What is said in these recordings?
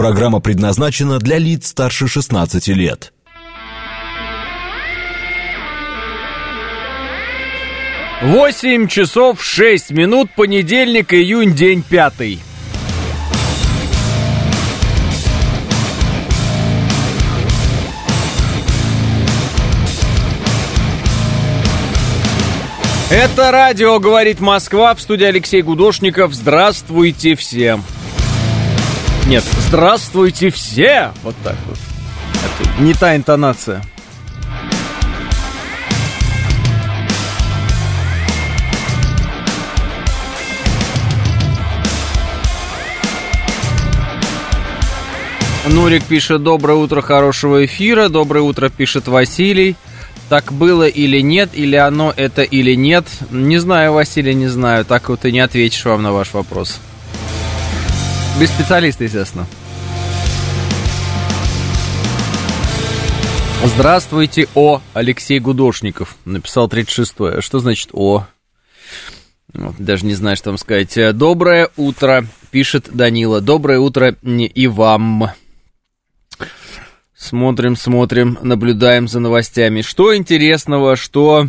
Программа предназначена для лиц старше 16 лет. Восемь часов шесть минут, понедельник, июнь, день пятый. Это радио «Говорит Москва» в студии Алексей Гудошников. Здравствуйте всем. Нет, здравствуйте все. Вот так вот. Это не та интонация. Нурик пишет «Доброе утро, хорошего эфира». Доброе утро, пишет Василий. Так было или нет, или оно это или нет. Не знаю, Василий, не знаю. Так вот и не ответишь вам на ваш вопрос. Без специалиста, естественно. Здравствуйте, О. Алексей Гудошников. Написал 36-е. Что значит О? Вот, даже не знаю, что там сказать. Доброе утро, пишет Данила. Доброе утро и вам. Смотрим, смотрим, наблюдаем за новостями. Что интересного, что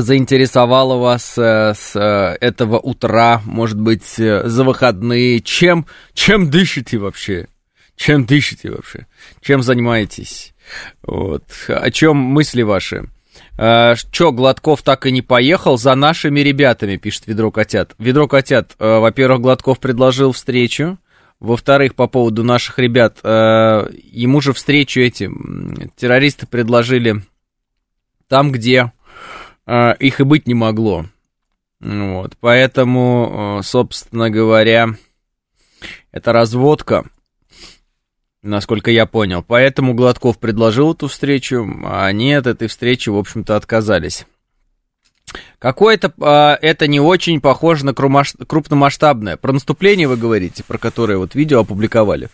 заинтересовало вас э, с э, этого утра, может быть, э, за выходные? Чем, чем дышите вообще? Чем дышите вообще? Чем занимаетесь? Вот. О чем мысли ваши? Uh, Че, Гладков так и не поехал за нашими ребятами, пишет Ведро Котят. Ведро Котят, uh, во-первых, Гладков предложил встречу, во-вторых, по поводу наших ребят, э, ему же встречу эти террористы предложили там, где э, их и быть не могло. Вот, поэтому, э, собственно говоря, это разводка, насколько я понял. Поэтому Гладков предложил эту встречу, а они от этой встречи, в общем-то, отказались. Какое-то а, это не очень похоже на крупномасштабное. Про наступление вы говорите, про которое вот видео опубликовали.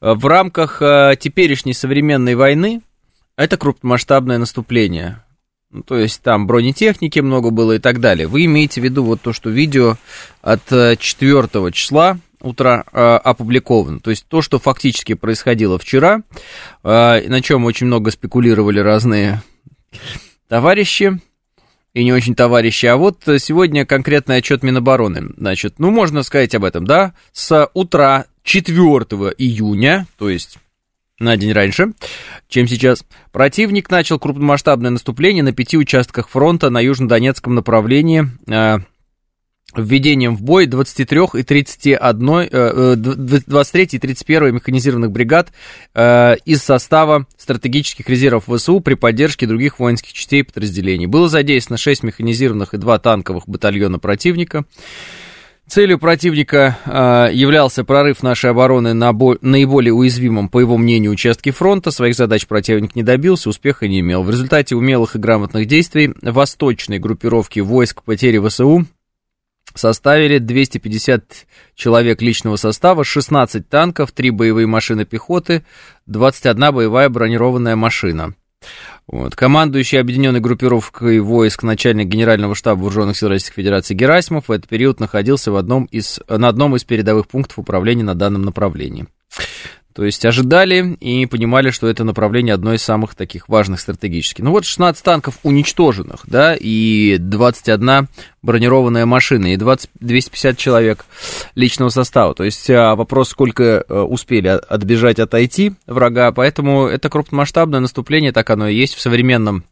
А, в рамках а, теперешней современной войны это крупномасштабное наступление. Ну, то есть там бронетехники много было и так далее. Вы имеете в виду вот то, что видео от 4 э, числа утра э, опубликовано. То есть то, что фактически происходило вчера, э, на чем очень много спекулировали разные товарищи, и не очень товарищи. А вот сегодня конкретный отчет Минобороны. Значит, ну, можно сказать об этом, да? С утра 4 июня, то есть на день раньше, чем сейчас, противник начал крупномасштабное наступление на пяти участках фронта на южнодонецком направлении э, введением в бой 23 и 31, 23 и 31 механизированных бригад э, из состава стратегических резервов ВСУ при поддержке других воинских частей и подразделений. Было задействовано 6 механизированных и 2 танковых батальона противника. Целью противника э, являлся прорыв нашей обороны на бо- наиболее уязвимом, по его мнению, участке фронта. Своих задач противник не добился, успеха не имел. В результате умелых и грамотных действий восточной группировки войск потери ВСУ составили 250 человек личного состава, 16 танков, 3 боевые машины пехоты, 21 боевая бронированная машина. Вот. Командующий объединенной группировкой войск начальник Генерального штаба Вооруженных сил Российской Федерации Герасимов в этот период находился в одном из, на одном из передовых пунктов управления на данном направлении. То есть ожидали и понимали, что это направление одно из самых таких важных стратегических. Ну вот 16 танков уничтоженных, да, и 21 бронированная машина, и 20, 250 человек личного состава. То есть а, вопрос, сколько а, успели отбежать, отойти врага, поэтому это крупномасштабное наступление, так оно и есть в современном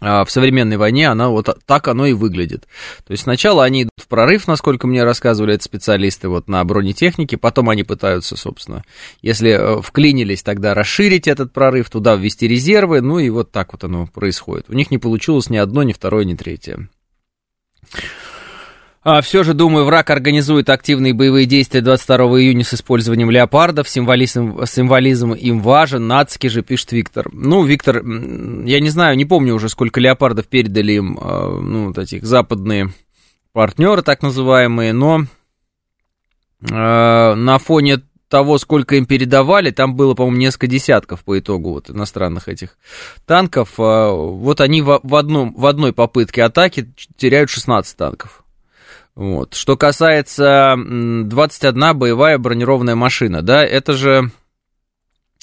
в современной войне она вот так оно и выглядит. То есть сначала они идут в прорыв, насколько мне рассказывали это специалисты вот на бронетехнике, потом они пытаются, собственно, если э, вклинились, тогда расширить этот прорыв, туда ввести резервы, ну и вот так вот оно происходит. У них не получилось ни одно, ни второе, ни третье. А, все же, думаю, враг организует активные боевые действия 22 июня с использованием леопардов. Символизм, символизм им важен. Нацки же, пишет Виктор. Ну, Виктор, я не знаю, не помню уже, сколько леопардов передали им, а, ну, вот этих западные партнеры, так называемые, но э, на фоне того, сколько им передавали, там было, по-моему, несколько десятков по итогу вот иностранных этих танков. Э, вот они в, в, одном, в одной попытке атаки теряют 16 танков. Вот. Что касается 21 боевая бронированная машина, да, это же,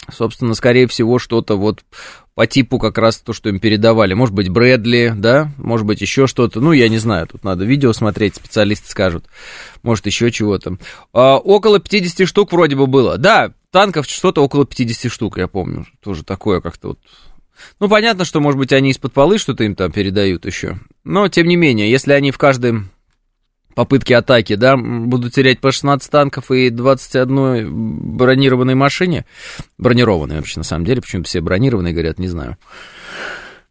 собственно, скорее всего, что-то вот по типу как раз то, что им передавали. Может быть, Брэдли, да, может быть, еще что-то. Ну, я не знаю, тут надо видео смотреть, специалисты скажут. Может, еще чего-то. А, около 50 штук вроде бы было. Да, танков что-то около 50 штук, я помню. Тоже такое как-то вот ну, понятно, что, может быть, они из-под полы что-то им там передают еще. Но, тем не менее, если они в каждой попытки атаки, да, будут терять по 16 танков и 21 бронированной машине, бронированной вообще на самом деле, почему-то все бронированные говорят, не знаю,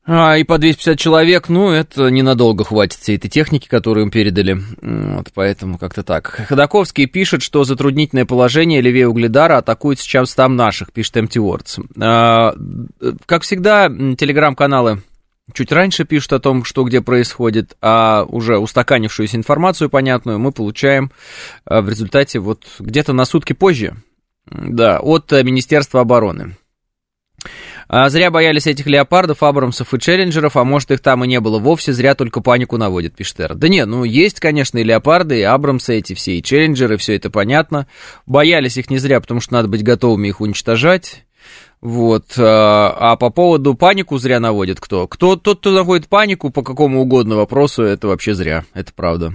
а, и по 250 человек, ну, это ненадолго хватит всей этой техники, которую им передали. Вот, поэтому как-то так. Ходаковский пишет, что затруднительное положение левее Угледара атакует сейчас там наших, пишет Empty Words. А, как всегда, телеграм-каналы чуть раньше пишут о том, что где происходит, а уже устаканившуюся информацию понятную мы получаем а, в результате вот где-то на сутки позже, да, от Министерства обороны. А зря боялись этих леопардов, абрамсов и челленджеров, а может их там и не было вовсе, зря только панику наводит, пишет Эр. Да не, ну есть, конечно, и леопарды, и абрамсы эти все, и челленджеры, все это понятно. Боялись их не зря, потому что надо быть готовыми их уничтожать. Вот. А, а по поводу панику зря наводит кто? Кто тот, кто наводит панику по какому угодно вопросу, это вообще зря. Это правда.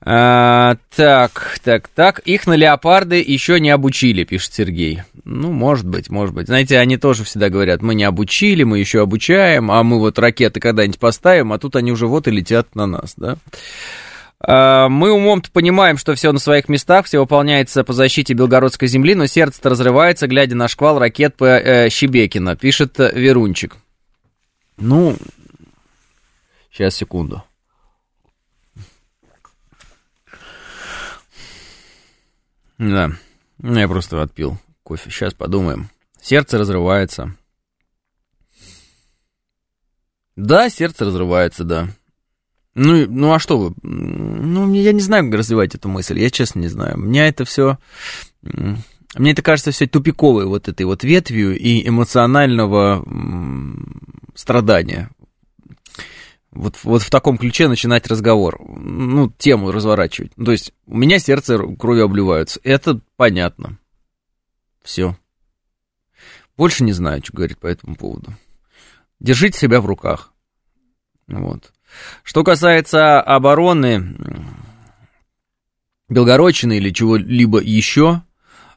А, так, так, так. Их на леопарды еще не обучили, пишет Сергей. Ну, может быть, может быть. Знаете, они тоже всегда говорят, мы не обучили, мы еще обучаем, а мы вот ракеты когда-нибудь поставим, а тут они уже вот и летят на нас, да? А, мы умом-то понимаем, что все на своих местах, все выполняется по защите Белгородской земли, но сердце-то разрывается, глядя на шквал ракет по э, Щебекина, пишет Верунчик. Ну, сейчас, секунду. Да, я просто отпил кофе. Сейчас подумаем. Сердце разрывается. Да, сердце разрывается, да. Ну, ну а что вы? Ну, я не знаю, как развивать эту мысль, я честно не знаю. Мне это все... Мне это кажется все тупиковой вот этой вот ветвью и эмоционального страдания. Вот, вот в таком ключе начинать разговор, ну, тему разворачивать. То есть у меня сердце кровью обливаются, это понятно. Все. Больше не знаю, что говорить по этому поводу. Держите себя в руках. Вот. Что касается обороны Белгородчины или чего-либо еще,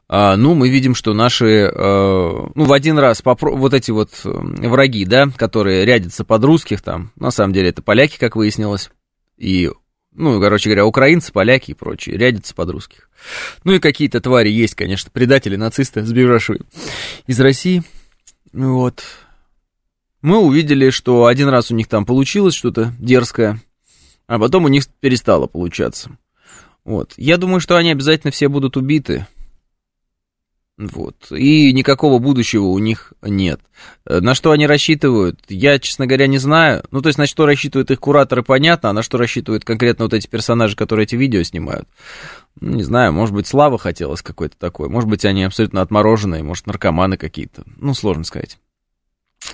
а, ну, мы видим, что наши, а, ну, в один раз попро- вот эти вот враги, да, которые рядятся под русских там, на самом деле это поляки, как выяснилось, и, ну, короче говоря, украинцы, поляки и прочие, рядятся под русских. Ну, и какие-то твари есть, конечно, предатели, нацисты, сбежавшие из России, вот, мы увидели, что один раз у них там получилось что-то дерзкое, а потом у них перестало получаться. Вот. Я думаю, что они обязательно все будут убиты. Вот. И никакого будущего у них нет. На что они рассчитывают, я, честно говоря, не знаю. Ну, то есть, на что рассчитывают их кураторы, понятно, а на что рассчитывают конкретно вот эти персонажи, которые эти видео снимают. Ну, не знаю, может быть, слава хотелось какой-то такой. Может быть, они абсолютно отмороженные, может, наркоманы какие-то. Ну, сложно сказать.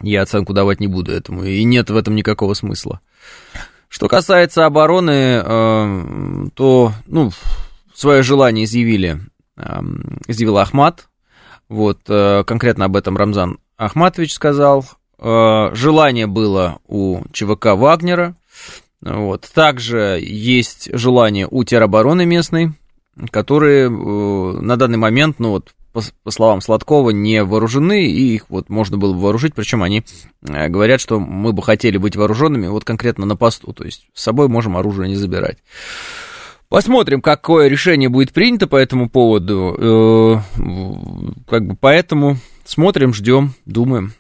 Я оценку давать не буду этому, и нет в этом никакого смысла. Что касается обороны, э, то, ну, свое желание изъявили, э, изъявил Ахмат, вот, э, конкретно об этом Рамзан Ахматович сказал. Желание было у ЧВК Вагнера, вот. Также есть желание у теробороны местной, которые на данный момент, ну вот, по, по словам Сладкова, не вооружены, и их вот можно было бы вооружить, причем они э, говорят, что мы бы хотели быть вооруженными вот конкретно на посту, то есть с собой можем оружие не забирать. Посмотрим, какое решение будет принято по этому поводу. Э, как бы поэтому смотрим, ждем, думаем.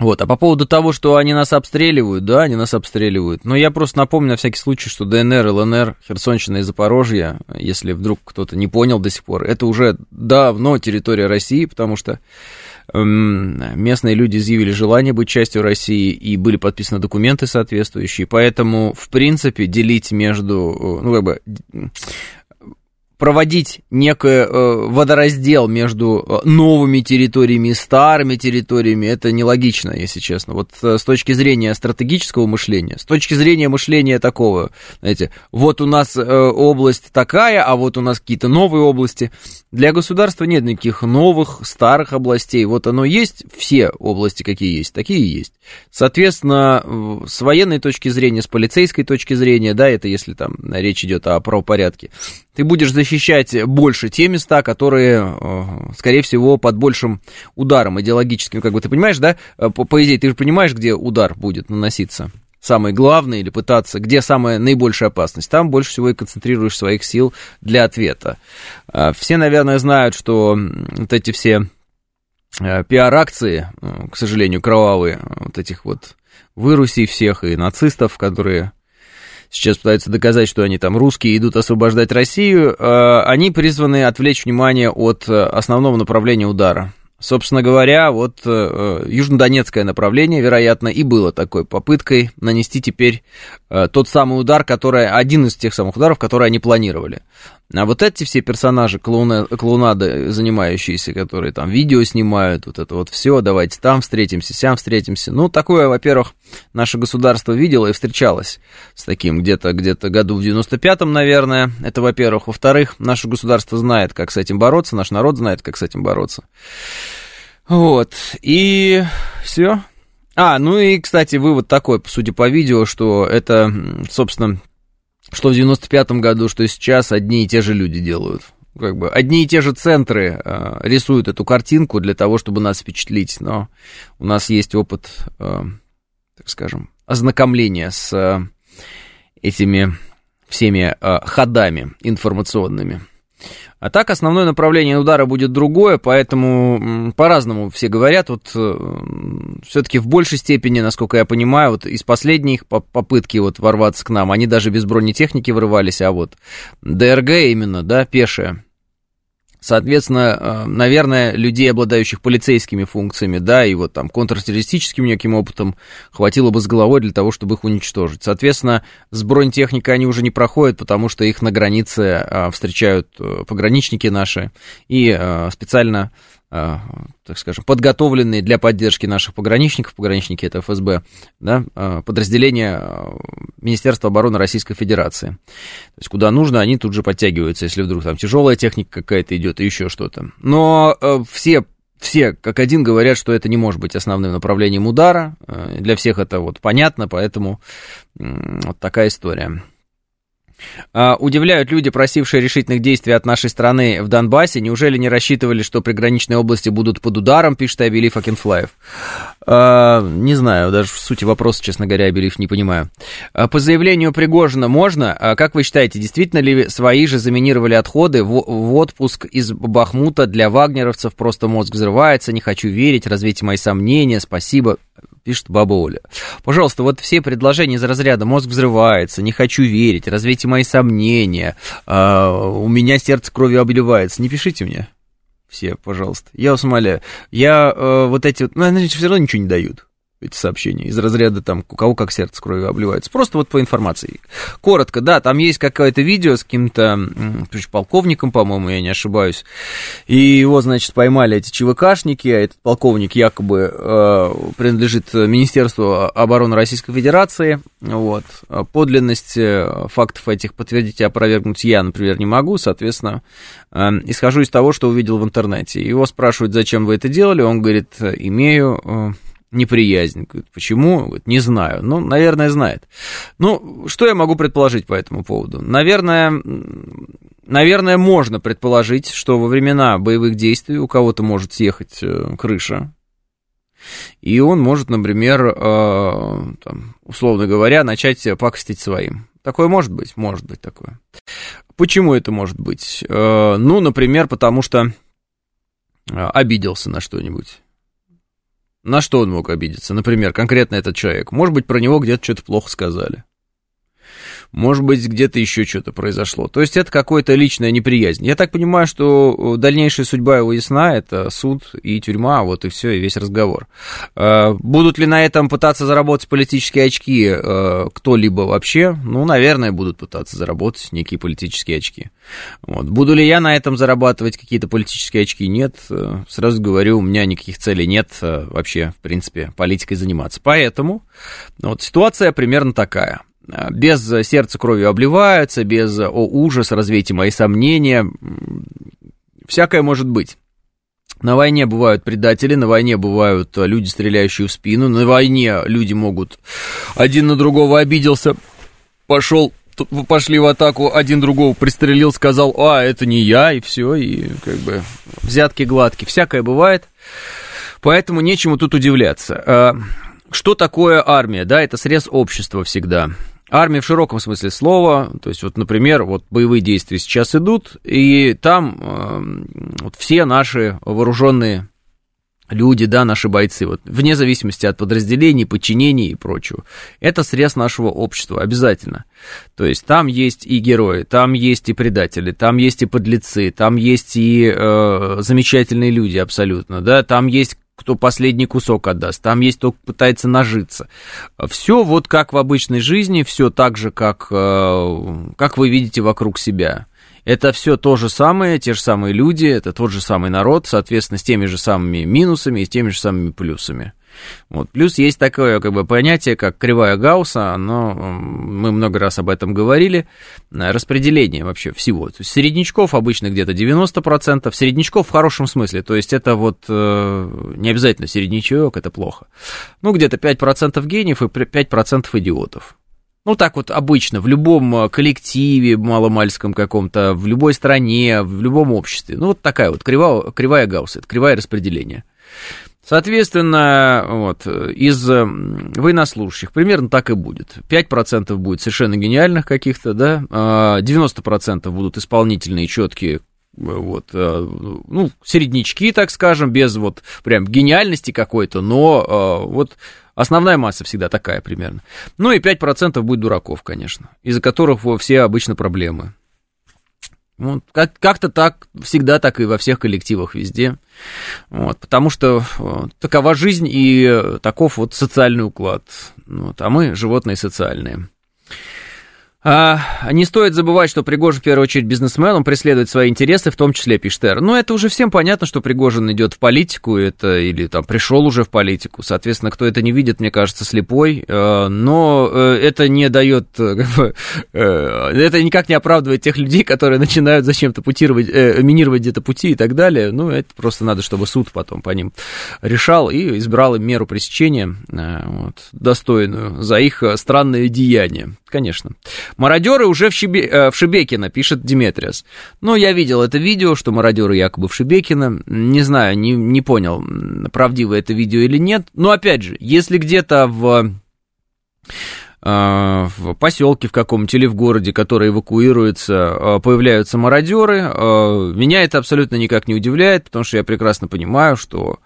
Вот, а по поводу того, что они нас обстреливают, да, они нас обстреливают. Но я просто напомню на всякий случай, что ДНР, ЛНР, Херсонщина и Запорожье, если вдруг кто-то не понял до сих пор, это уже давно территория России, потому что эм, местные люди изъявили желание быть частью России и были подписаны документы соответствующие. Поэтому, в принципе, делить между, э, ну, как бы проводить некий э, водораздел между э, новыми территориями и старыми территориями, это нелогично, если честно. Вот э, с точки зрения стратегического мышления, с точки зрения мышления такого, знаете, вот у нас область такая, а вот у нас какие-то новые области. Для государства нет никаких новых, старых областей. Вот оно есть, все области какие есть, такие и есть. Соответственно, с военной точки зрения, с полицейской точки зрения, да, это если там речь идет о правопорядке, ты будешь защищать больше те места, которые, э, скорее всего, под большим ударом идеологическим, как бы ты понимаешь, да, э, по, по идее, ты же понимаешь, где удар будет наноситься самый главный или пытаться, где самая наибольшая опасность, там больше всего и концентрируешь своих сил для ответа. Э, все, наверное, знают, что вот эти все пиар-акции, к сожалению, кровавые, вот этих вот вырусей всех и нацистов, которые сейчас пытаются доказать, что они там русские, идут освобождать Россию, э, они призваны отвлечь внимание от э, основного направления удара. Собственно говоря, вот э, южнодонецкое направление, вероятно, и было такой попыткой нанести теперь тот самый удар, который, один из тех самых ударов, которые они планировали. А вот эти все персонажи, клоуна, клоунады, занимающиеся, которые там видео снимают, вот это вот все, давайте там встретимся, сям встретимся. Ну, такое, во-первых, наше государство видело и встречалось с таким где-то где-то году в 95-м, наверное. Это, во-первых. Во-вторых, наше государство знает, как с этим бороться, наш народ знает, как с этим бороться. Вот, и все. А, ну и, кстати, вывод такой, судя по видео, что это, собственно, что в 95-м году, что сейчас одни и те же люди делают. Как бы одни и те же центры э, рисуют эту картинку для того, чтобы нас впечатлить, но у нас есть опыт, э, так скажем, ознакомления с э, этими всеми э, ходами информационными. А так основное направление удара будет другое, поэтому по-разному все говорят. Вот э, все-таки в большей степени, насколько я понимаю, вот из последних попытки вот ворваться к нам, они даже без бронетехники вырывались, а вот ДРГ именно, да, пешая, Соответственно, э, наверное, людей, обладающих полицейскими функциями, да, и вот там контртеррористическим неким опытом, хватило бы с головой для того, чтобы их уничтожить. Соответственно, с бронетехникой они уже не проходят, потому что их на границе э, встречают э, пограничники наши и специально так скажем, подготовленные для поддержки наших пограничников, пограничники это ФСБ, да, э, подразделения э, Министерства обороны Российской Федерации. То есть куда нужно, они тут же подтягиваются, если вдруг там тяжелая техника какая-то идет и еще что-то. Но все все как один говорят, что это не может быть основным направлением удара. Для всех это вот понятно, поэтому вот такая история. А, удивляют люди, просившие решительных действий от нашей страны в Донбассе. Неужели не рассчитывали, что приграничные области будут под ударом, пишет Абелив Акинфлаев? Не знаю, даже в сути вопроса, честно говоря, Абелив не понимаю. А, по заявлению Пригожина можно? А, как вы считаете, действительно ли свои же заминировали отходы в, в отпуск из Бахмута для вагнеровцев? Просто мозг взрывается, не хочу верить, развейте мои сомнения, спасибо пишет баба Оля. Пожалуйста, вот все предложения из разряда «мозг взрывается», «не хочу верить», «развейте мои сомнения», э, «у меня сердце кровью обливается», не пишите мне все, пожалуйста. Я вас умоляю. Я э, вот эти ну, они все равно ничего не дают эти сообщения из разряда там, у кого как сердце кровью обливается. Просто вот по информации. Коротко, да, там есть какое-то видео с каким-то полковником, по-моему, я не ошибаюсь. И его, значит, поймали эти ЧВКшники, а этот полковник якобы э, принадлежит Министерству обороны Российской Федерации. Вот. Подлинность э, фактов этих подтвердить и опровергнуть я, например, не могу, соответственно, э, исхожу из того, что увидел в интернете. Его спрашивают, зачем вы это делали, он говорит, имею э, неприязнь. Почему? Говорит, не знаю. Ну, наверное, знает. Ну, что я могу предположить по этому поводу? Наверное, наверное, можно предположить, что во времена боевых действий у кого-то может съехать э, крыша, и он может, например, э, там, условно говоря, начать пакостить своим. Такое может быть? Может быть такое. Почему это может быть? Э, ну, например, потому что обиделся на что-нибудь на что он мог обидеться? Например, конкретно этот человек. Может быть, про него где-то что-то плохо сказали. Может быть, где-то еще что-то произошло. То есть это какая-то личная неприязнь. Я так понимаю, что дальнейшая судьба его ясна, это суд и тюрьма, вот и все, и весь разговор. Э, будут ли на этом пытаться заработать политические очки э, кто-либо вообще? Ну, наверное, будут пытаться заработать некие политические очки. Вот. Буду ли я на этом зарабатывать какие-то политические очки? Нет. Э, сразу говорю, у меня никаких целей нет вообще, в принципе, политикой заниматься. Поэтому вот ситуация примерно такая. Без сердца кровью обливаются, без «О, ужас, развейте мои сомнения». Всякое может быть. На войне бывают предатели, на войне бывают люди, стреляющие в спину, на войне люди могут один на другого обиделся, пошел, пошли в атаку, один другого пристрелил, сказал, а, это не я, и все, и как бы взятки гладкие, всякое бывает, поэтому нечему тут удивляться. А, что такое армия? Да, это срез общества всегда. Армия в широком смысле слова, то есть вот, например, вот боевые действия сейчас идут, и там э, вот все наши вооруженные люди, да, наши бойцы, вот, вне зависимости от подразделений, подчинений и прочего. Это срез нашего общества, обязательно. То есть там есть и герои, там есть и предатели, там есть и подлецы, там есть и э, замечательные люди абсолютно, да, там есть кто последний кусок отдаст, там есть кто пытается нажиться. Все вот как в обычной жизни, все так же, как, э, как вы видите вокруг себя. Это все то же самое, те же самые люди, это тот же самый народ, соответственно, с теми же самыми минусами и с теми же самыми плюсами. Вот. Плюс есть такое как бы, понятие, как кривая Гаусса, но мы много раз об этом говорили, распределение вообще всего. То есть середнячков обычно где-то 90%, середнячков в хорошем смысле, то есть это вот э, не обязательно середнячок, это плохо. Ну, где-то 5% гениев и 5% идиотов. Ну, так вот обычно, в любом э, коллективе маломальском каком-то, в любой стране, в любом обществе. Ну, вот такая вот кривая, кривая Гаусса, это кривая распределение. Соответственно, вот, из э, военнослужащих примерно так и будет. 5% будет совершенно гениальных каких-то, да, 90% а будут исполнительные, четкие, вот, э, ну, середнячки, так скажем, без вот прям гениальности какой-то, но э, вот основная масса всегда такая примерно. Ну и 5% будет дураков, конечно, из-за которых все обычно проблемы. Вот, как- как-то так, всегда так и во всех коллективах везде. Вот, потому что э, такова жизнь и э, таков вот социальный уклад. Вот, а мы животные социальные. А, не стоит забывать, что Пригожин в первую очередь бизнесмен, он преследует свои интересы, в том числе Пиштер. Но это уже всем понятно, что Пригожин идет в политику, это или там пришел уже в политику. Соответственно, кто это не видит, мне кажется, слепой. Э, но э, это не дает, э, это никак не оправдывает тех людей, которые начинают зачем-то путировать, минировать где-то пути и так далее. Ну, это просто надо, чтобы суд потом по ним решал и избрал им меру пресечения вот, достойную за их странные деяния. Конечно. Мародеры уже в, Шебе, э, в Шебекино, пишет Диметриас. Ну, я видел это видео, что мародеры якобы в Шебекино. Не знаю, не, не понял, правдиво это видео или нет. Но, опять же, если где-то в Э, в поселке в каком-нибудь или в городе, который эвакуируется, э, появляются мародеры. Э, меня это абсолютно никак не удивляет, потому что я прекрасно понимаю, что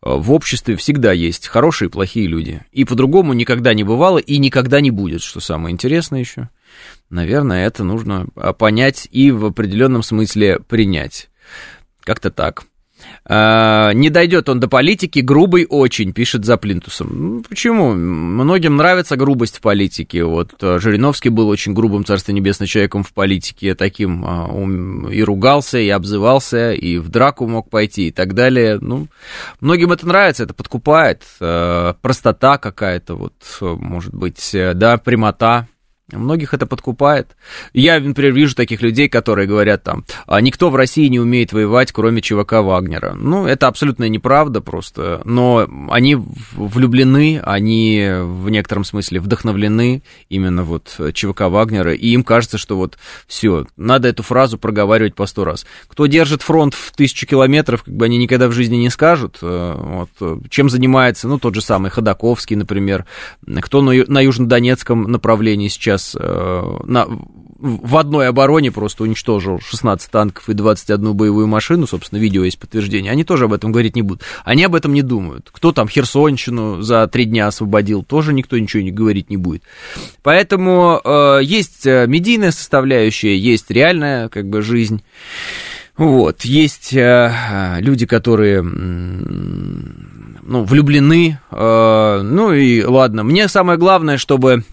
в обществе всегда есть хорошие и плохие люди. И по-другому никогда не бывало и никогда не будет, что самое интересное еще. Наверное, это нужно понять и в определенном смысле принять. Как-то так. А, не дойдет он до политики, грубый очень, пишет за плинтусом. Ну, почему? Многим нравится грубость в политике. Вот э, Жириновский был очень грубым, царство небесное, человеком в политике, таким а, он и ругался, и обзывался, и в драку мог пойти, и так далее. Ну, многим это нравится, это подкупает. Простота какая-то, вот, может быть, э, да, прямота. Многих это подкупает. Я, например, вижу таких людей, которые говорят там, а никто в России не умеет воевать, кроме ЧВК Вагнера. Ну, это абсолютно неправда просто, но они влюблены, они в некотором смысле вдохновлены именно вот ЧВК Вагнера, и им кажется, что вот все, надо эту фразу проговаривать по сто раз. Кто держит фронт в тысячу километров, как бы они никогда в жизни не скажут, э, вот, чем занимается, ну, тот же самый Ходаковский, например, кто на южнодонецком направлении сейчас сейчас э, на, в одной обороне просто уничтожил 16 танков и 21 боевую машину, собственно, видео есть подтверждение, они тоже об этом говорить не будут. Они об этом не думают. Кто там Херсонщину за три дня освободил, тоже никто ничего не говорить не будет. Поэтому э, есть э, медийная составляющая, есть реальная как бы жизнь. Вот, есть э, люди, которые ну, влюблены, э, ну и ладно. Мне самое главное, чтобы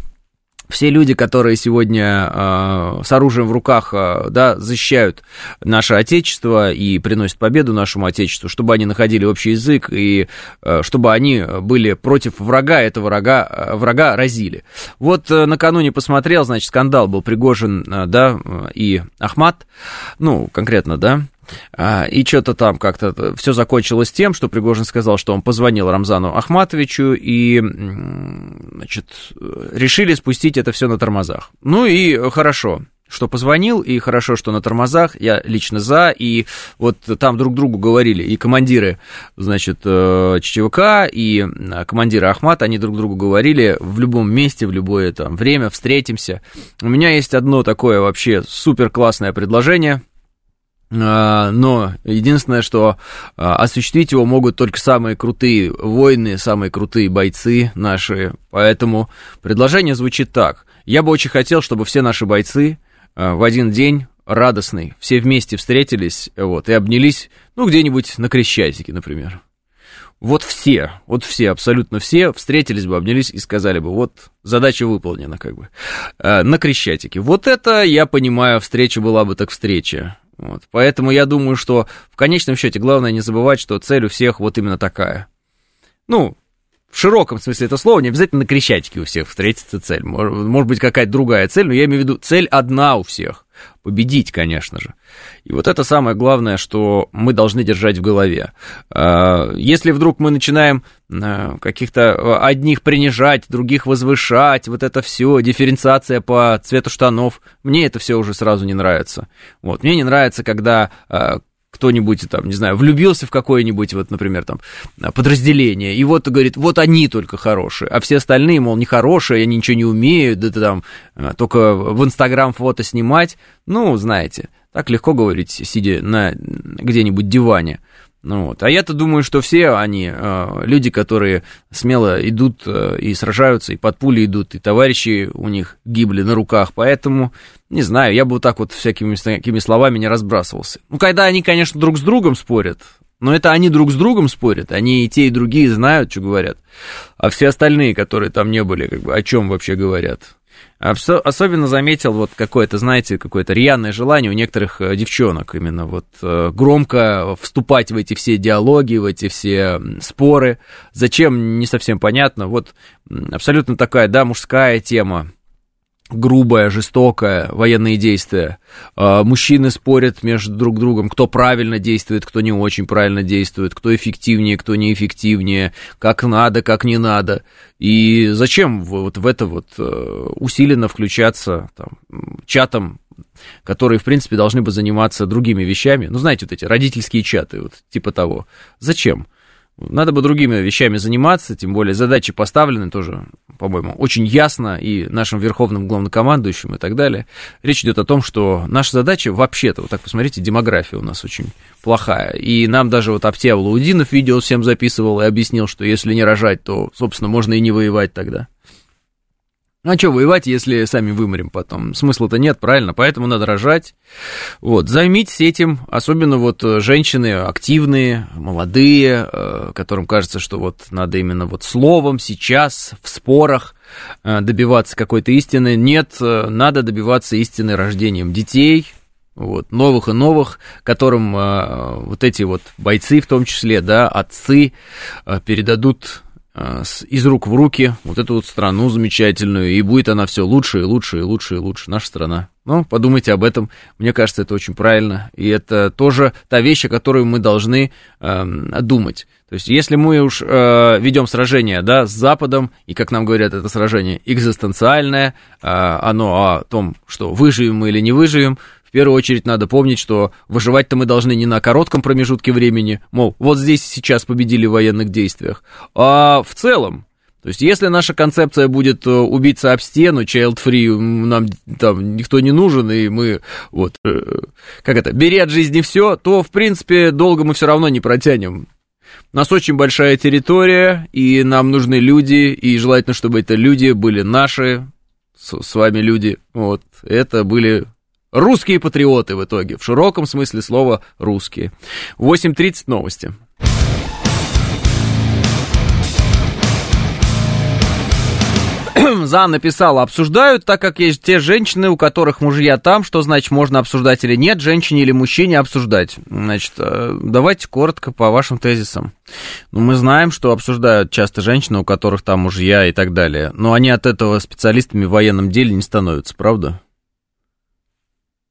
все люди, которые сегодня э, с оружием в руках э, да, защищают наше Отечество и приносят победу нашему Отечеству, чтобы они находили общий язык и э, чтобы они были против врага, этого врага, врага разили. Вот э, накануне посмотрел, значит, скандал был Пригожин, э, да, и Ахмат, ну, конкретно, да, и что-то там как-то все закончилось тем, что Пригожин сказал, что он позвонил Рамзану Ахматовичу и, значит, решили спустить это все на тормозах. Ну и хорошо что позвонил, и хорошо, что на тормозах, я лично за, и вот там друг другу говорили, и командиры, значит, э, ЧЧВК, и командиры Ахмат, они друг другу говорили в любом месте, в любое там время, встретимся. У меня есть одно такое вообще супер классное предложение, а, но единственное, что а, осуществить его могут только самые крутые воины, самые крутые бойцы наши. Поэтому предложение звучит так. Я бы очень хотел, чтобы все наши бойцы а, в один день радостный, все вместе встретились вот, и обнялись, ну, где-нибудь на Крещатике, например. Вот все, вот все, абсолютно все встретились бы, обнялись и сказали бы, вот задача выполнена, как бы, на Крещатике. Вот это, я понимаю, встреча была бы так встреча. Вот. Поэтому я думаю, что в конечном счете главное не забывать, что цель у всех вот именно такая. Ну, в широком смысле это слова, не обязательно на Крещатике у всех встретится цель. Может быть, какая-то другая цель, но я имею в виду, цель одна у всех. Победить, конечно же. И вот это самое главное, что мы должны держать в голове. А, если вдруг мы начинаем а, каких-то а, одних принижать, других возвышать, вот это все, дифференциация по цвету штанов, мне это все уже сразу не нравится. Вот, мне не нравится, когда кто-нибудь там, не знаю, влюбился в какое-нибудь, вот, например, там, подразделение, и вот говорит, вот они только хорошие, а все остальные, мол, нехорошие, они ничего не умеют, да там, только в Инстаграм фото снимать, ну, знаете, так легко говорить, сидя на где-нибудь диване. Ну вот. А я-то думаю, что все они э, люди, которые смело идут э, и сражаются, и под пули идут, и товарищи у них гибли на руках. Поэтому, не знаю, я бы вот так вот всякими такими словами не разбрасывался. Ну, когда они, конечно, друг с другом спорят, но это они друг с другом спорят, они и те, и другие знают, что говорят. А все остальные, которые там не были, как бы, о чем вообще говорят? Особенно заметил вот какое-то, знаете, какое-то рьяное желание у некоторых э, девчонок именно вот э, громко вступать в эти все диалоги, в эти все споры. Зачем, не совсем понятно. Вот абсолютно такая, да, мужская тема грубое, жестокое военные действия. А, мужчины спорят между друг другом, кто правильно действует, кто не очень правильно действует, кто эффективнее, кто неэффективнее, как надо, как не надо. И зачем вот в это вот э, усиленно включаться там, чатом, которые, в принципе, должны бы заниматься другими вещами? Ну, знаете, вот эти родительские чаты, вот типа того. Зачем? Надо бы другими вещами заниматься, тем более задачи поставлены тоже, по-моему, очень ясно и нашим верховным главнокомандующим и так далее. Речь идет о том, что наша задача вообще-то, вот так посмотрите, демография у нас очень плохая. И нам даже вот Аптия Лаудинов видео всем записывал и объяснил, что если не рожать, то, собственно, можно и не воевать тогда. А что воевать, если сами вымрем потом? Смысла-то нет, правильно? Поэтому надо рожать. Вот, займитесь этим, особенно вот э, женщины активные, молодые, э, которым кажется, что вот надо именно вот словом сейчас в спорах э, добиваться какой-то истины. Нет, надо добиваться истины рождением детей, вот, новых и новых, которым вот эти вот бойцы, в том числе, да, отцы, передадут из рук в руки вот эту вот страну замечательную, и будет она все лучше и лучше и лучше и лучше, наша страна. Ну, подумайте об этом, мне кажется, это очень правильно, и это тоже та вещь, о которой мы должны э, думать. То есть, если мы уж э, ведем сражение, да, с Западом, и, как нам говорят, это сражение экзистенциальное, э, оно о том, что выживем мы или не выживем, в первую очередь надо помнить, что выживать-то мы должны не на коротком промежутке времени, мол, вот здесь сейчас победили в военных действиях, а в целом, То есть, если наша концепция будет э, убийца об стену, child-free, нам там никто не нужен, и мы, вот, э, как это, бери от жизни все, то, в принципе, долго мы все равно не протянем. У нас очень большая территория, и нам нужны люди, и желательно, чтобы это люди были наши, с, с вами люди, вот, это были русские патриоты в итоге, в широком смысле слова русские. 8.30 новости. Зан написала, обсуждают, так как есть те женщины, у которых мужья там, что значит можно обсуждать или нет, женщине или мужчине обсуждать. Значит, э, давайте коротко по вашим тезисам. Ну, мы знаем, что обсуждают часто женщины, у которых там мужья и так далее, но они от этого специалистами в военном деле не становятся, правда?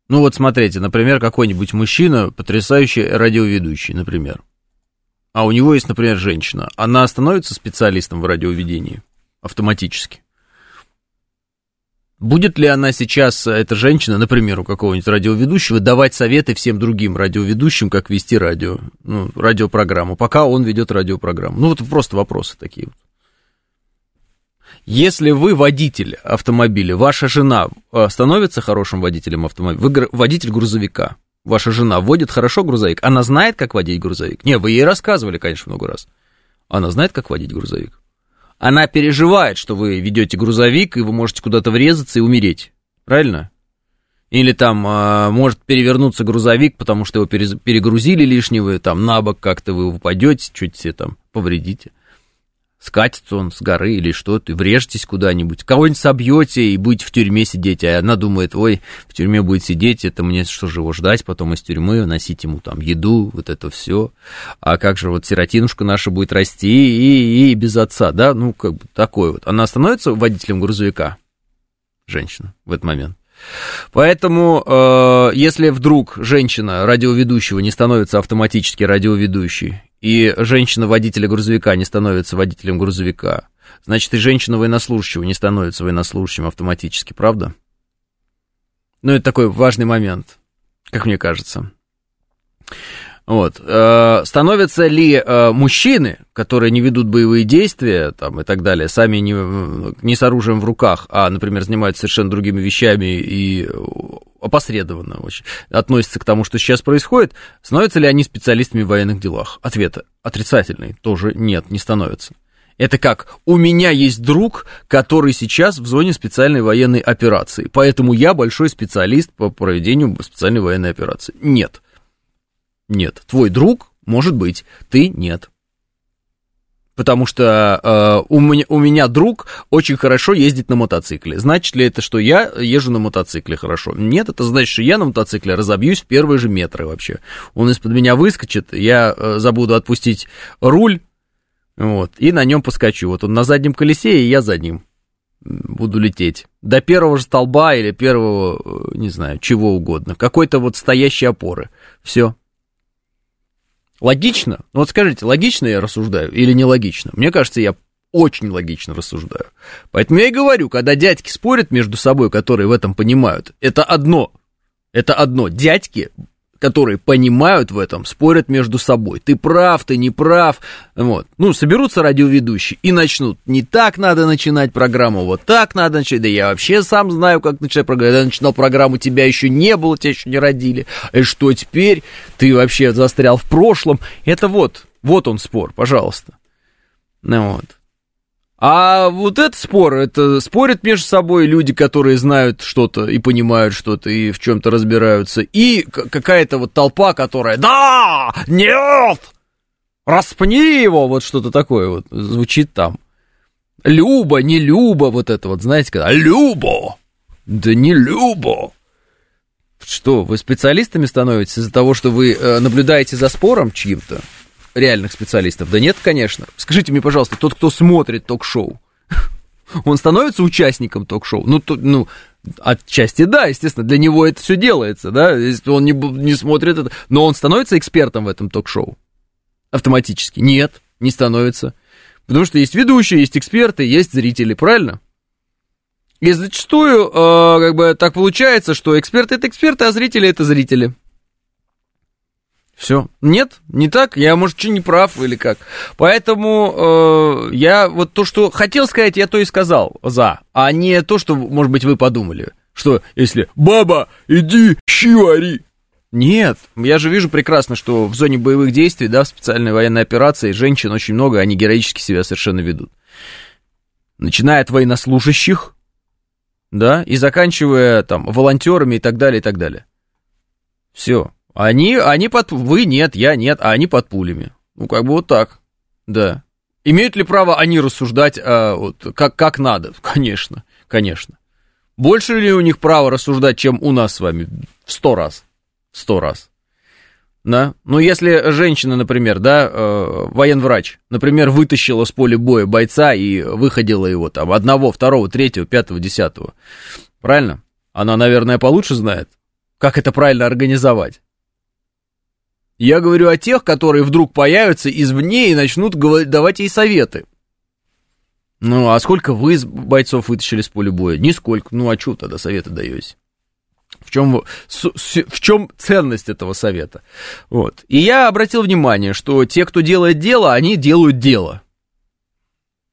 Ну вот смотрите, например, какой-нибудь мужчина, потрясающий радиоведущий, например. А у него есть, например, женщина. Она становится специалистом в радиоведении автоматически. Будет ли она сейчас, эта женщина, например, у какого-нибудь радиоведущего, давать советы всем другим радиоведущим, как вести радио, ну, радиопрограмму, пока он ведет радиопрограмму? Ну, вот просто вопросы такие вот. Если вы водитель автомобиля, ваша жена э, становится хорошим водителем автомобиля, вы водитель грузовика, ваша жена водит хорошо грузовик, она знает, как водить грузовик? Не, вы ей рассказывали, конечно, много раз. Она знает, как водить грузовик? она переживает, что вы ведете грузовик, и вы можете куда-то врезаться и умереть. Правильно? Или там э, может перевернуться грузовик, потому что его перегрузили лишнего, там на бок как-то вы упадете, чуть себе там повредите скатится он с горы или что-то, врежетесь куда-нибудь, кого-нибудь собьете и будете в тюрьме сидеть, а она думает, ой, в тюрьме будет сидеть, это мне что же его ждать потом из тюрьмы, носить ему там еду, вот это все, а как же вот сиротинушка наша будет расти и, и без отца, да, ну, как бы такой вот. Она становится водителем грузовика, женщина, в этот момент. Поэтому, э, если вдруг женщина радиоведущего не становится автоматически радиоведущей, и женщина-водителя грузовика не становится водителем грузовика, значит, и женщина военнослужащего не становится военнослужащим автоматически, правда? Ну, это такой важный момент, как мне кажется. Вот. Э, становятся ли э, мужчины, которые не ведут боевые действия там, и так далее, сами не, не с оружием в руках, а, например, занимаются совершенно другими вещами и опосредованно очень относятся к тому, что сейчас происходит, становятся ли они специалистами в военных делах? Ответ отрицательный, тоже нет, не становятся. Это как, у меня есть друг, который сейчас в зоне специальной военной операции, поэтому я большой специалист по проведению специальной военной операции. Нет. Нет. Твой друг, может быть, ты нет. Потому что э, у, меня, у меня друг очень хорошо ездит на мотоцикле. Значит ли это, что я езжу на мотоцикле хорошо? Нет, это значит, что я на мотоцикле разобьюсь в первые же метры вообще. Он из-под меня выскочит, я э, забуду отпустить руль, вот, и на нем поскочу. Вот он на заднем колесе, и я за ним буду лететь. До первого же столба или первого, э, не знаю, чего угодно. Какой-то вот стоящей опоры. Все. Логично? Ну вот скажите, логично я рассуждаю или нелогично? Мне кажется, я очень логично рассуждаю. Поэтому я и говорю, когда дядьки спорят между собой, которые в этом понимают, это одно. Это одно. Дядьки которые понимают в этом, спорят между собой. Ты прав, ты не прав. Вот. Ну, соберутся радиоведущие и начнут. Не так надо начинать программу, вот так надо начать. Да я вообще сам знаю, как начать программу. Я начинал программу, тебя еще не было, тебя еще не родили. И что теперь? Ты вообще застрял в прошлом. Это вот, вот он спор, пожалуйста. Ну вот. А вот этот спор, это спорят между собой люди, которые знают что-то и понимают что-то и в чем-то разбираются, и какая-то вот толпа, которая «Да! Нет! Распни его!» Вот что-то такое вот звучит там. Люба, не Люба, вот это вот, знаете, когда «Любо!» Да не Любо! Что, вы специалистами становитесь из-за того, что вы э, наблюдаете за спором чьим-то? Реальных специалистов? Да нет, конечно. Скажите мне, пожалуйста, тот, кто смотрит ток-шоу, он становится участником ток-шоу? Ну, то, ну, отчасти да, естественно, для него это все делается, да, если он не, не смотрит это, но он становится экспертом в этом ток-шоу? Автоматически? Нет, не становится. Потому что есть ведущие, есть эксперты, есть зрители, правильно? И зачастую, э, как бы, так получается, что эксперты это эксперты, а зрители это зрители. Все. Нет, не так. Я, может, что не прав или как. Поэтому э, я вот то, что хотел сказать, я то и сказал за, а не то, что, может быть, вы подумали. Что если «Баба, иди, щи вари», нет, я же вижу прекрасно, что в зоне боевых действий, да, в специальной военной операции женщин очень много, они героически себя совершенно ведут. Начиная от военнослужащих, да, и заканчивая там волонтерами и так далее, и так далее. Все. Они, они под... Вы нет, я нет, а они под пулями. Ну, как бы вот так, да. Имеют ли право они рассуждать, а, вот, как, как надо? Конечно, конечно. Больше ли у них право рассуждать, чем у нас с вами? Сто раз сто раз. Да? Ну, если женщина, например, да, э, военврач, например, вытащила с поля боя бойца и выходила его там одного, второго, третьего, пятого, десятого, правильно? Она, наверное, получше знает, как это правильно организовать. Я говорю о тех, которые вдруг появятся извне и начнут давать ей советы. Ну, а сколько вы бойцов вытащили с поля боя? Нисколько. Ну, а что тогда советы даете? В чем, в чем ценность этого совета? Вот. И я обратил внимание, что те, кто делает дело, они делают дело.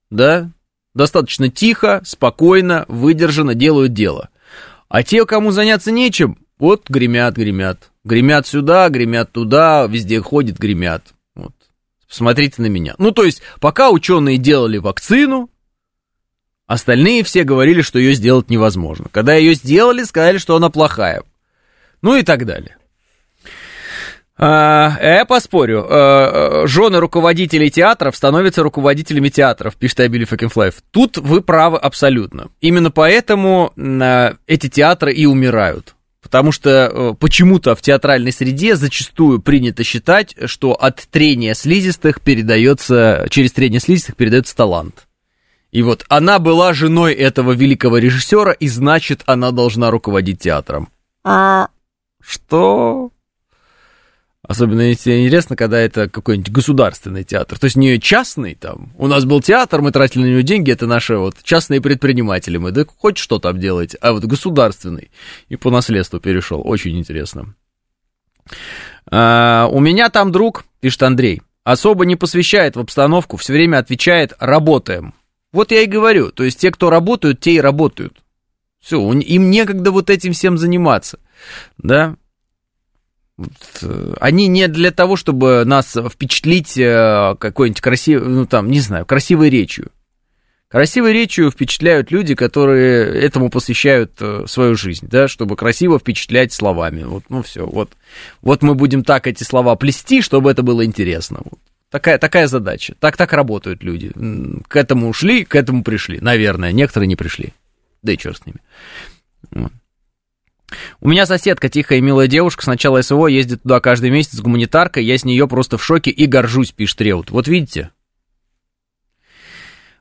Да? Достаточно тихо, спокойно, выдержанно делают дело. А те, кому заняться нечем, вот гремят, гремят. Гремят сюда, гремят туда, везде ходят, гремят. Вот. Посмотрите на меня. Ну, то есть, пока ученые делали вакцину, Остальные все говорили, что ее сделать невозможно. Когда ее сделали, сказали, что она плохая. Ну и так далее. А, я поспорю. А, жены руководителей театров становятся руководителями театров, пишет Абили Факенфлайф. Тут вы правы абсолютно. Именно поэтому а, эти театры и умирают. Потому что почему-то в театральной среде зачастую принято считать, что от трения слизистых передается, через трение слизистых передается талант. И вот она была женой этого великого режиссера, и значит, она должна руководить театром. А что? Особенно интересно, когда это какой-нибудь государственный театр. То есть не частный там. У нас был театр, мы тратили на него деньги, это наши вот частные предприниматели. Мы да хоть что там делать, а вот государственный. И по наследству перешел. Очень интересно. А, у меня там друг, пишет Андрей, особо не посвящает в обстановку, все время отвечает «работаем». Вот я и говорю, то есть те, кто работают, те и работают. Все, им некогда вот этим всем заниматься, да. Э, они не для того, чтобы нас впечатлить э, какой-нибудь красивой, ну там, не знаю, красивой речью. Красивой речью впечатляют люди, которые этому посвящают э, свою жизнь, да, чтобы красиво впечатлять словами. Вот, ну все, вот, вот мы будем так эти слова плести, чтобы это было интересно. Вот. Такая, такая задача. Так, так работают люди. К этому ушли, к этому пришли. Наверное, некоторые не пришли. Да и черт с ними. Вот. У меня соседка, тихая и милая девушка, с начала СВО ездит туда каждый месяц с гуманитаркой, я с нее просто в шоке и горжусь, пишет Реут. Вот видите?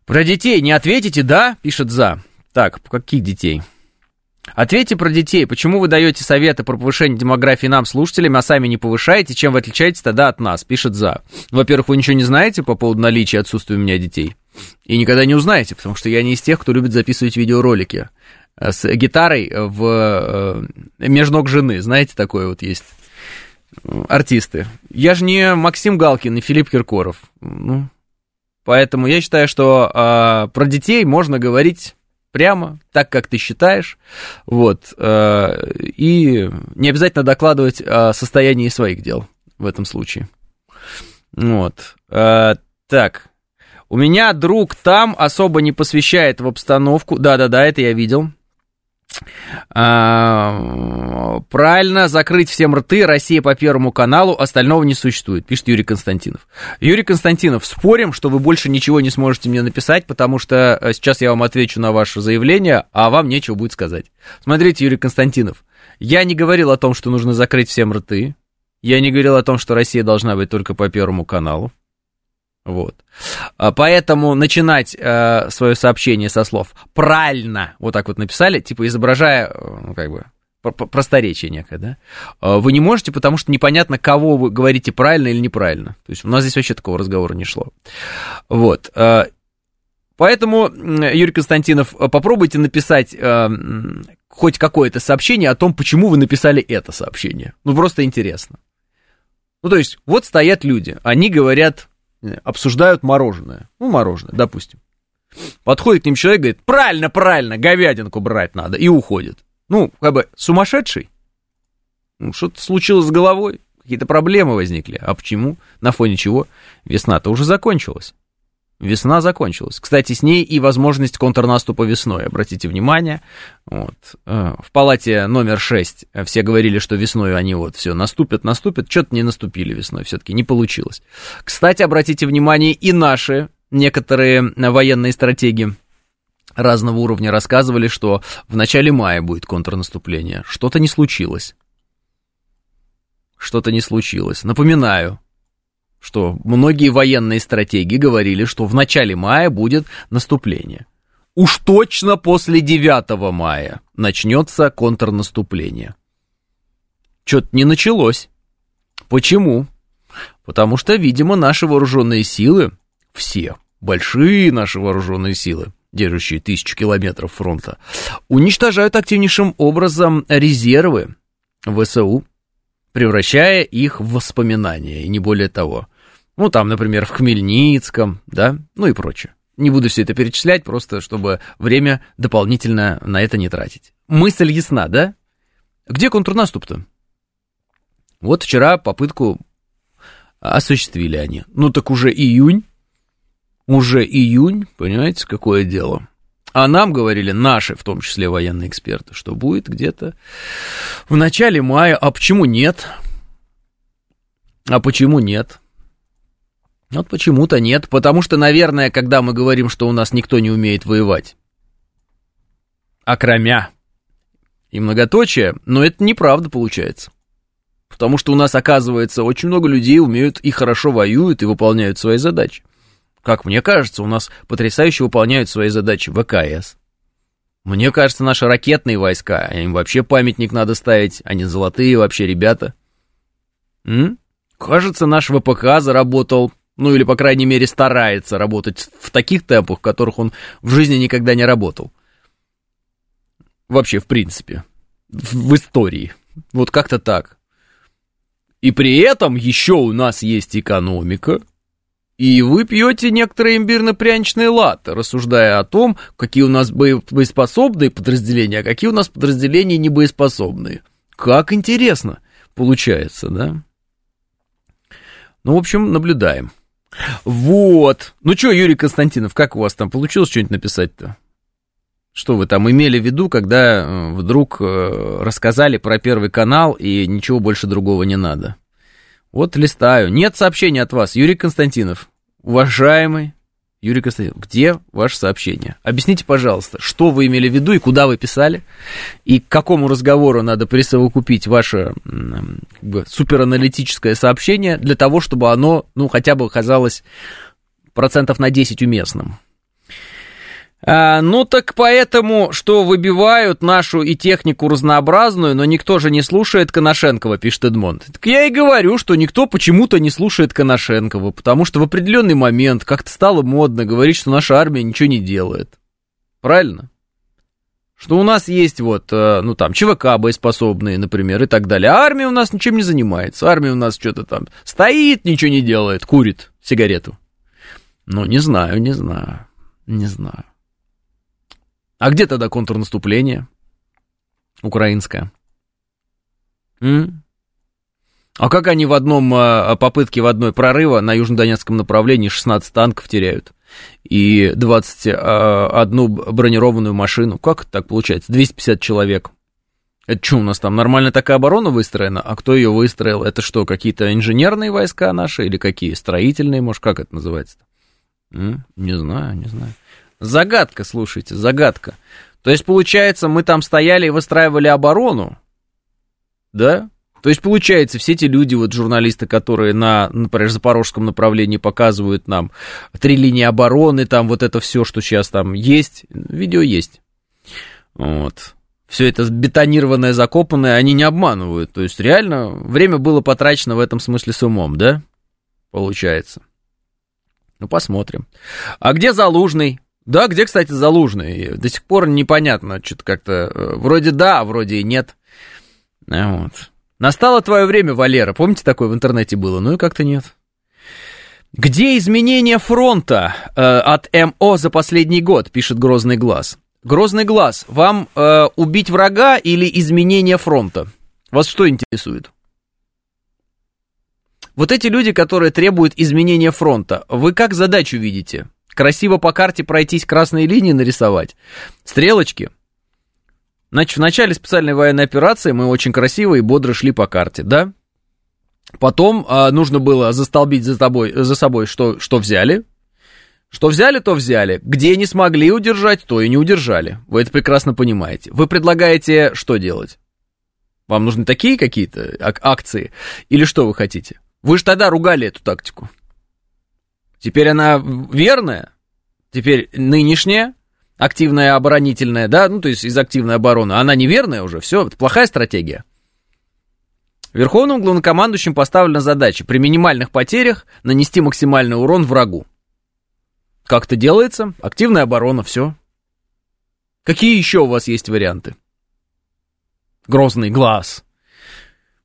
Про детей не ответите, да? Пишет За. Так, каких детей? Ответьте про детей. Почему вы даете советы про повышение демографии нам, слушателям, а сами не повышаете? Чем вы отличаетесь тогда от нас? Пишет За. Во-первых, вы ничего не знаете по поводу наличия и отсутствия у меня детей. И никогда не узнаете, потому что я не из тех, кто любит записывать видеоролики с гитарой в э, меж ног жены. Знаете, такое вот есть артисты. Я же не Максим Галкин и Филипп Киркоров. Ну, поэтому я считаю, что э, про детей можно говорить прямо, так, как ты считаешь, вот, э, и не обязательно докладывать о состоянии своих дел в этом случае. Вот, э, так, у меня друг там особо не посвящает в обстановку, да-да-да, это я видел, правильно, закрыть всем рты, Россия по Первому каналу, остального не существует, пишет Юрий Константинов. Юрий Константинов, спорим, что вы больше ничего не сможете мне написать, потому что э, сейчас я вам отвечу на ваше заявление, а вам нечего будет сказать. Смотрите, Юрий Константинов, я не говорил о том, что нужно закрыть всем рты, я не говорил о том, что Россия должна быть только по Первому каналу. Вот. А, поэтому начинать э, свое сообщение со слов правильно, вот так вот написали, типа изображая, э, ну, как бы, просторечие некое, да, а, вы не можете, потому что непонятно, кого вы говорите правильно или неправильно. То есть у нас здесь вообще такого разговора не шло. Вот. А, поэтому, Юрий Константинов, попробуйте написать э, хоть какое-то сообщение о том, почему вы написали это сообщение. Ну, просто интересно. Ну, то есть, вот стоят люди, они говорят, обсуждают мороженое. Ну, мороженое, допустим. Подходит к ним человек, говорит, правильно, правильно, говядинку брать надо, и уходит. Ну, как бы сумасшедший. Ну, что-то случилось с головой, какие-то проблемы возникли. А почему? На фоне чего? Весна-то уже закончилась. Весна закончилась. Кстати, с ней и возможность контрнаступа весной. Обратите внимание, вот, э, в палате номер 6 все говорили, что весной они вот все наступят, наступят. Что-то не наступили весной, все-таки не получилось. Кстати, обратите внимание, и наши некоторые военные стратегии разного уровня рассказывали, что в начале мая будет контрнаступление. Что-то не случилось. Что-то не случилось. Напоминаю, что многие военные стратеги говорили, что в начале мая будет наступление. Уж точно после 9 мая начнется контрнаступление. Что-то не началось. Почему? Потому что, видимо, наши вооруженные силы, все, большие наши вооруженные силы, держащие тысячу километров фронта, уничтожают активнейшим образом резервы ВСУ, превращая их в воспоминания, и не более того. Ну, там, например, в Хмельницком, да, ну и прочее. Не буду все это перечислять, просто чтобы время дополнительно на это не тратить. Мысль ясна, да? Где контрнаступ-то? Вот вчера попытку осуществили они. Ну так уже июнь, уже июнь, понимаете, какое дело. А нам говорили наши, в том числе военные эксперты, что будет где-то в начале мая. А почему нет? А почему нет? Вот почему-то нет, потому что, наверное, когда мы говорим, что у нас никто не умеет воевать, окромя и многоточие, но это неправда получается. Потому что у нас, оказывается, очень много людей умеют и хорошо воюют, и выполняют свои задачи. Как мне кажется, у нас потрясающе выполняют свои задачи ВКС. Мне кажется, наши ракетные войска, им вообще памятник надо ставить, они золотые вообще ребята. М? Кажется, наш ВПК заработал ну или, по крайней мере, старается работать в таких темпах, в которых он в жизни никогда не работал. Вообще, в принципе. В, истории. Вот как-то так. И при этом еще у нас есть экономика, и вы пьете некоторые имбирно-пряничные латы, рассуждая о том, какие у нас боеспособные подразделения, а какие у нас подразделения небоеспособные. Как интересно получается, да? Ну, в общем, наблюдаем. Вот. Ну что, Юрий Константинов, как у вас там получилось что-нибудь написать-то? Что вы там имели в виду, когда э, вдруг э, рассказали про Первый канал и ничего больше другого не надо? Вот листаю. Нет сообщения от вас, Юрий Константинов. Уважаемый Юрий Константинов, где ваше сообщение? Объясните, пожалуйста, что вы имели в виду и куда вы писали, и к какому разговору надо присовокупить ваше как бы, супераналитическое сообщение для того, чтобы оно, ну, хотя бы оказалось процентов на 10 уместным. А, ну так поэтому, что выбивают нашу и технику разнообразную, но никто же не слушает Коношенкова, пишет Эдмонд. Так я и говорю, что никто почему-то не слушает Коношенкова, потому что в определенный момент как-то стало модно говорить, что наша армия ничего не делает. Правильно? Что у нас есть вот, э, ну там, ЧВК боеспособные, например, и так далее. А армия у нас ничем не занимается. Армия у нас что-то там стоит, ничего не делает, курит сигарету. Ну, не знаю, не знаю, не знаю. А где тогда контрнаступление? Украинское. М? А как они в одном а, попытке, в одной прорыва на южнодонецком направлении 16 танков теряют и 21 а, бронированную машину? Как это так получается? 250 человек. Это что у нас там, нормально такая оборона выстроена? А кто ее выстроил? Это что, какие-то инженерные войска наши или какие? Строительные, может, как это называется-то? Не знаю, не знаю. Загадка, слушайте, загадка. То есть, получается, мы там стояли и выстраивали оборону, да? То есть, получается, все эти люди, вот журналисты, которые на, например, запорожском направлении показывают нам три линии обороны, там вот это все, что сейчас там есть, видео есть. Вот. Все это бетонированное, закопанное, они не обманывают. То есть, реально, время было потрачено в этом смысле с умом, да? Получается. Ну, посмотрим. А где Залужный? Да, где, кстати, Залужный? До сих пор непонятно, что-то как-то... Э, вроде да, а вроде и нет. Э, вот. Настало твое время, Валера. Помните, такое в интернете было? Ну и как-то нет. Где изменение фронта э, от МО за последний год, пишет Грозный Глаз. Грозный Глаз, вам э, убить врага или изменение фронта? Вас что интересует? Вот эти люди, которые требуют изменения фронта, вы как задачу видите? Красиво по карте пройтись, красные линии нарисовать? Стрелочки? Значит, в начале специальной военной операции мы очень красиво и бодро шли по карте, да? Потом а, нужно было застолбить за, тобой, за собой, что, что взяли. Что взяли, то взяли. Где не смогли удержать, то и не удержали. Вы это прекрасно понимаете. Вы предлагаете что делать? Вам нужны такие какие-то акции? Или что вы хотите? Вы же тогда ругали эту тактику. Теперь она верная? Теперь нынешняя? активная оборонительная, да, ну, то есть из активной обороны, она неверная уже, все, это плохая стратегия. Верховным главнокомандующим поставлена задача при минимальных потерях нанести максимальный урон врагу. Как это делается? Активная оборона, все. Какие еще у вас есть варианты? Грозный глаз.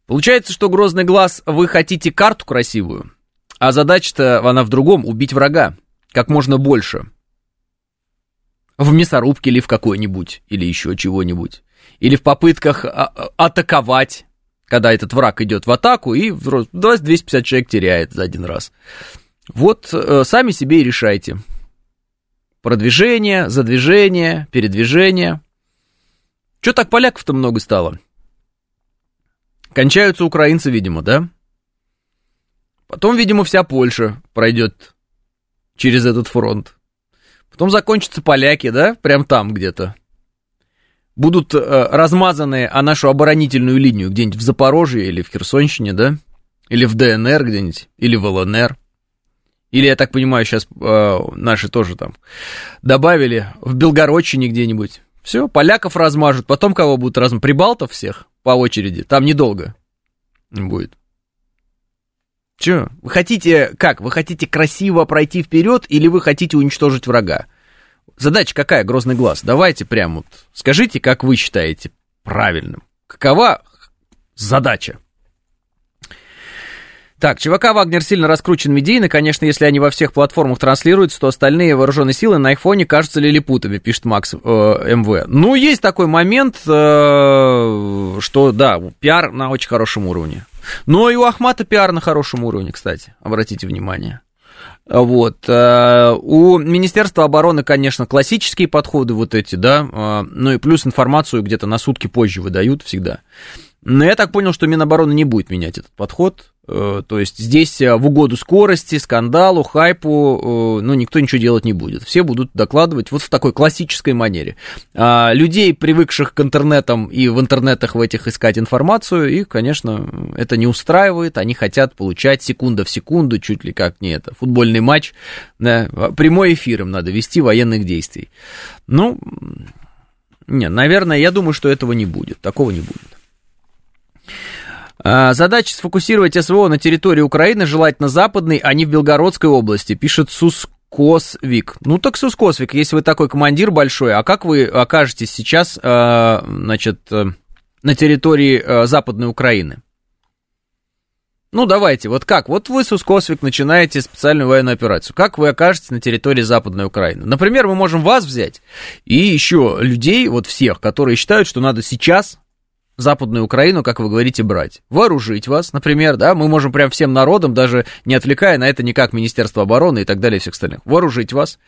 Получается, что грозный глаз, вы хотите карту красивую, а задача-то она в другом, убить врага как можно больше. В мясорубке или в какой-нибудь, или еще чего-нибудь. Или в попытках а- а- атаковать когда этот враг идет в атаку и 250 человек теряет за один раз. Вот э, сами себе и решайте. Продвижение, задвижение, передвижение. Че так поляков-то много стало? Кончаются украинцы, видимо, да? Потом, видимо, вся Польша пройдет через этот фронт. Потом закончатся поляки, да? Прям там где-то будут э, размазаны о нашу оборонительную линию где-нибудь в Запорожье или в Херсонщине, да? Или в ДНР где-нибудь, или в ЛНР. Или, я так понимаю, сейчас э, наши тоже там добавили в Белгородчине где-нибудь. Все, поляков размажут, потом кого будут размазать? Прибалтов всех по очереди, там недолго будет. Че, вы хотите, как, вы хотите красиво пройти вперед или вы хотите уничтожить врага? Задача какая, Грозный глаз? Давайте прям вот скажите, как вы считаете правильным. Какова задача? Так, ЧВК «Вагнер» сильно раскручен медийно. Конечно, если они во всех платформах транслируются, то остальные вооруженные силы на их фоне кажутся лилипутами, пишет Макс э, МВ. Ну, есть такой момент, э, что, да, пиар на очень хорошем уровне. Но и у Ахмата пиар на хорошем уровне, кстати, обратите внимание. Вот. Э, у Министерства обороны, конечно, классические подходы вот эти, да, э, ну и плюс информацию где-то на сутки позже выдают всегда. Но я так понял, что Минобороны не будет менять этот подход. Э, то есть здесь в угоду скорости, скандалу, хайпу, ну, никто ничего делать не будет. Все будут докладывать вот в такой классической манере. А людей, привыкших к интернетам и в интернетах в этих искать информацию, их, конечно, это не устраивает. Они хотят получать секунда в секунду, чуть ли как не это, футбольный матч. Да, прямой эфир им надо вести военных действий. Ну, не, наверное, я думаю, что этого не будет. Такого не будет. А, задача сфокусировать СВО на территории Украины, желательно западной, а не в Белгородской области, пишет Сускосвик. Ну так Сускосвик, если вы такой командир большой, а как вы окажетесь сейчас, а, значит, э, на территории э, Западной Украины? Ну, давайте, вот как? Вот вы, Сускосвик, начинаете специальную военную операцию. Как вы окажетесь на территории Западной Украины? Например, мы можем вас взять и еще людей, вот всех, которые считают, что надо сейчас Западную Украину, как вы говорите, брать. Вооружить вас, например, да, мы можем прям всем народам, даже не отвлекая на это никак Министерство обороны и так далее, и всех остальных, вооружить вас.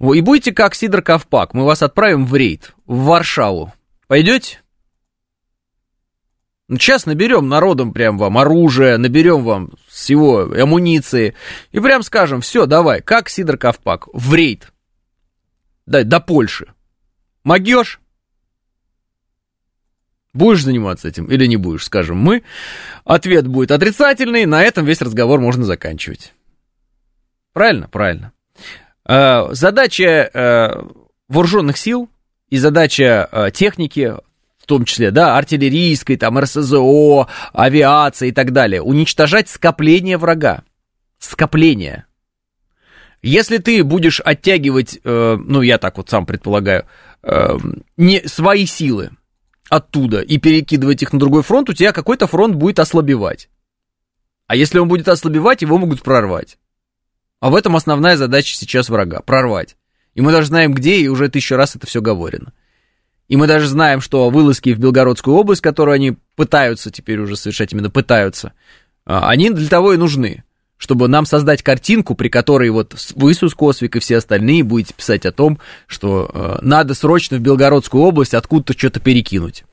И будете как Сидор Ковпак, мы вас отправим в рейд, в Варшаву. Пойдете? Ну, сейчас наберем народом прям вам оружие, наберем вам всего амуниции, и прям скажем, все, давай, как Сидор Ковпак, в рейд. Да, до Польши. Могешь? Будешь заниматься этим или не будешь, скажем мы. Ответ будет отрицательный, на этом весь разговор можно заканчивать. Правильно? Правильно. Э, задача э, вооруженных сил и задача э, техники, в том числе, да, артиллерийской, там, РСЗО, авиации и так далее, уничтожать скопление врага. Скопление. Если ты будешь оттягивать, ну, я так вот сам предполагаю, не свои силы, оттуда и перекидывать их на другой фронт, у тебя какой-то фронт будет ослабевать. А если он будет ослабевать, его могут прорвать. А в этом основная задача сейчас врага – прорвать. И мы даже знаем, где, и уже тысячу раз это все говорено. И мы даже знаем, что вылазки в Белгородскую область, которую они пытаются теперь уже совершать, именно пытаются, а, они для того и нужны, чтобы нам создать картинку, при которой вот вы, Косвик и все остальные будете писать о том, что э, надо срочно в Белгородскую область откуда-то что-то перекинуть.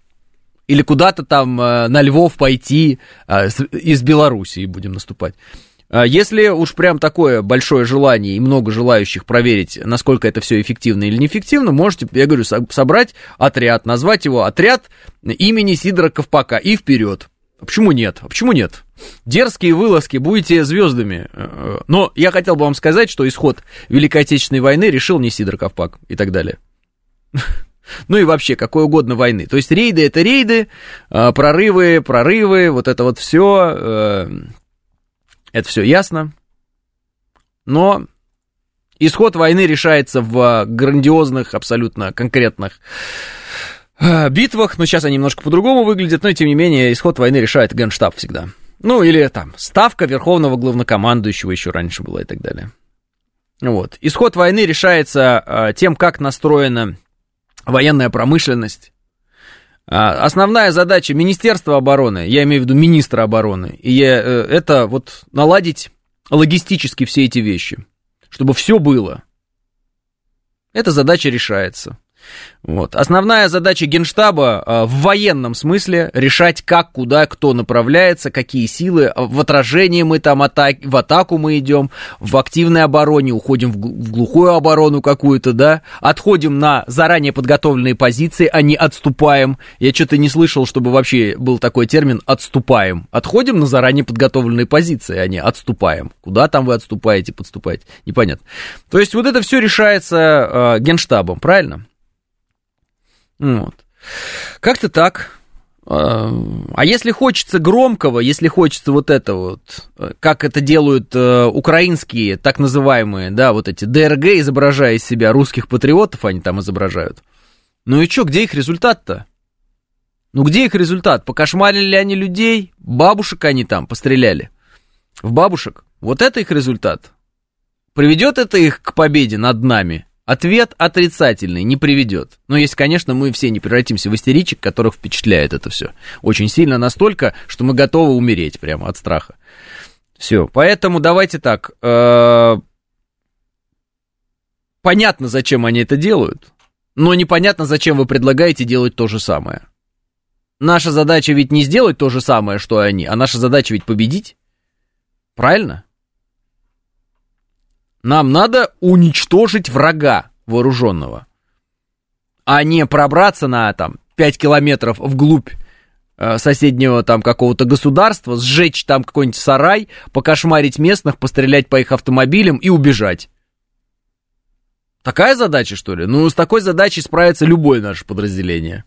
Или куда-то там э, на Львов пойти э, из Белоруссии будем наступать. А если уж прям такое большое желание и много желающих проверить, насколько это все эффективно или неэффективно, можете, я говорю, собрать отряд, назвать его отряд имени Сидора Ковпака и вперед. А почему нет? А почему нет? Дерзкие вылазки, будете звездами. Но я хотел бы вам сказать, что исход Великой Отечественной войны решил не Сидор Ковпак и так далее. Ну и вообще, какой угодно войны. То есть рейды это рейды, а, прорывы, прорывы, вот это вот все э, это все ясно. Но исход войны решается в грандиозных, абсолютно конкретных э, битвах. Но сейчас они немножко по-другому выглядят. Но, тем не менее, исход войны решает Генштаб всегда. Ну, или там, ставка Верховного Главнокомандующего еще раньше была и так далее. Вот. Исход войны решается э, тем, как настроена военная промышленность, а, основная задача Министерства обороны, я имею в виду министра обороны, и я, э, это вот наладить логистически все эти вещи, чтобы все было. Эта задача решается. Вот. Основная задача Генштаба э, в военном смысле решать, как, куда, кто направляется, какие силы. В отражении мы там атак, в атаку мы идем, в активной обороне, уходим в, в глухую оборону какую-то, да, отходим на заранее подготовленные позиции, а не отступаем. Я что-то не слышал, чтобы вообще был такой термин «отступаем». Отходим на заранее подготовленные позиции, а не отступаем. Куда там вы отступаете, подступаете? Непонятно. То есть вот это все решается э, Генштабом, правильно? Вот. Как-то так. А, а если хочется громкого, если хочется вот это вот, как это делают э, украинские так называемые, да, вот эти ДРГ, изображая из себя русских патриотов, они там изображают. Ну и что, где их результат-то? Ну где их результат? Покошмарили ли они людей? Бабушек они там постреляли. В бабушек. Вот это их результат. Приведет это их к победе над нами? Ответ отрицательный, не приведет. Но если, конечно, мы все не превратимся в истеричек, которых впечатляет это все. Очень сильно настолько, что мы готовы умереть прямо от страха. Все, поэтому давайте так. Э, понятно, зачем они это делают, но непонятно, зачем вы предлагаете делать то же самое. Наша задача ведь не сделать то же самое, что они, а наша задача ведь победить. Правильно? Нам надо уничтожить врага вооруженного, а не пробраться на там 5 километров вглубь э, соседнего там какого-то государства, сжечь там какой-нибудь сарай, покошмарить местных, пострелять по их автомобилям и убежать. Такая задача, что ли? Ну, с такой задачей справится любое наше подразделение.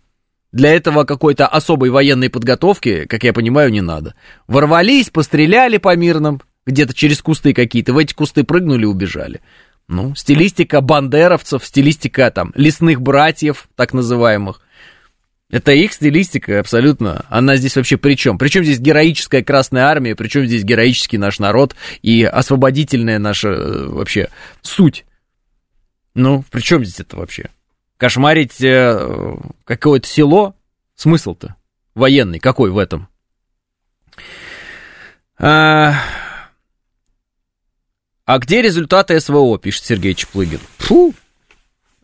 Для этого какой-то особой военной подготовки, как я понимаю, не надо. Ворвались, постреляли по мирным, где-то через кусты какие-то, в эти кусты прыгнули и убежали. Ну, стилистика бандеровцев, стилистика там лесных братьев, так называемых. Это их стилистика абсолютно. Она здесь вообще при чем? Причем здесь героическая Красная Армия, причем здесь героический наш народ и освободительная наша э, вообще суть. Ну, при чем здесь это вообще? Кошмарить э, какое-то село? Смысл-то военный какой в этом? А, а где результаты СВО, пишет Сергей Чеплыгин. Фу,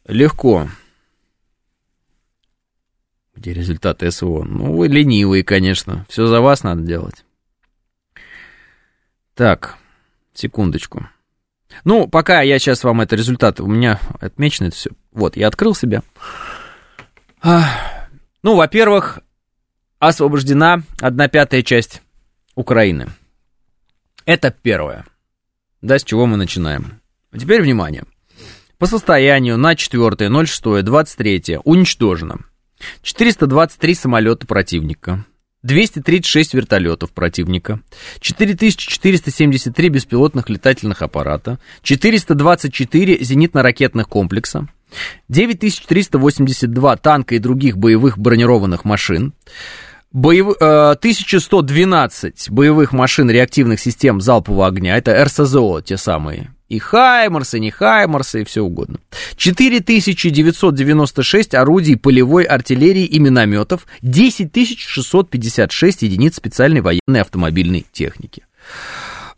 легко. Где результаты СВО? Ну, вы ленивые, конечно. Все за вас надо делать. Так, секундочку. Ну, пока я сейчас вам это результат, у меня отмечено это все. Вот, я открыл себя. Ну, во-первых, освобождена одна пятая часть Украины. Это первое. Да, с чего мы начинаем. Теперь внимание. По состоянию на 4.06.23 уничтожено 423 самолета противника, 236 вертолетов противника, 4473 беспилотных летательных аппарата, 424 зенитно-ракетных комплекса, 9382 танка и других боевых бронированных машин, боев... 1112 э, боевых машин реактивных систем залпового огня, это РСЗО те самые, и Хаймарсы, не Хаймарсы, и все угодно. 4996 орудий полевой артиллерии и минометов, 10656 единиц специальной военной автомобильной техники.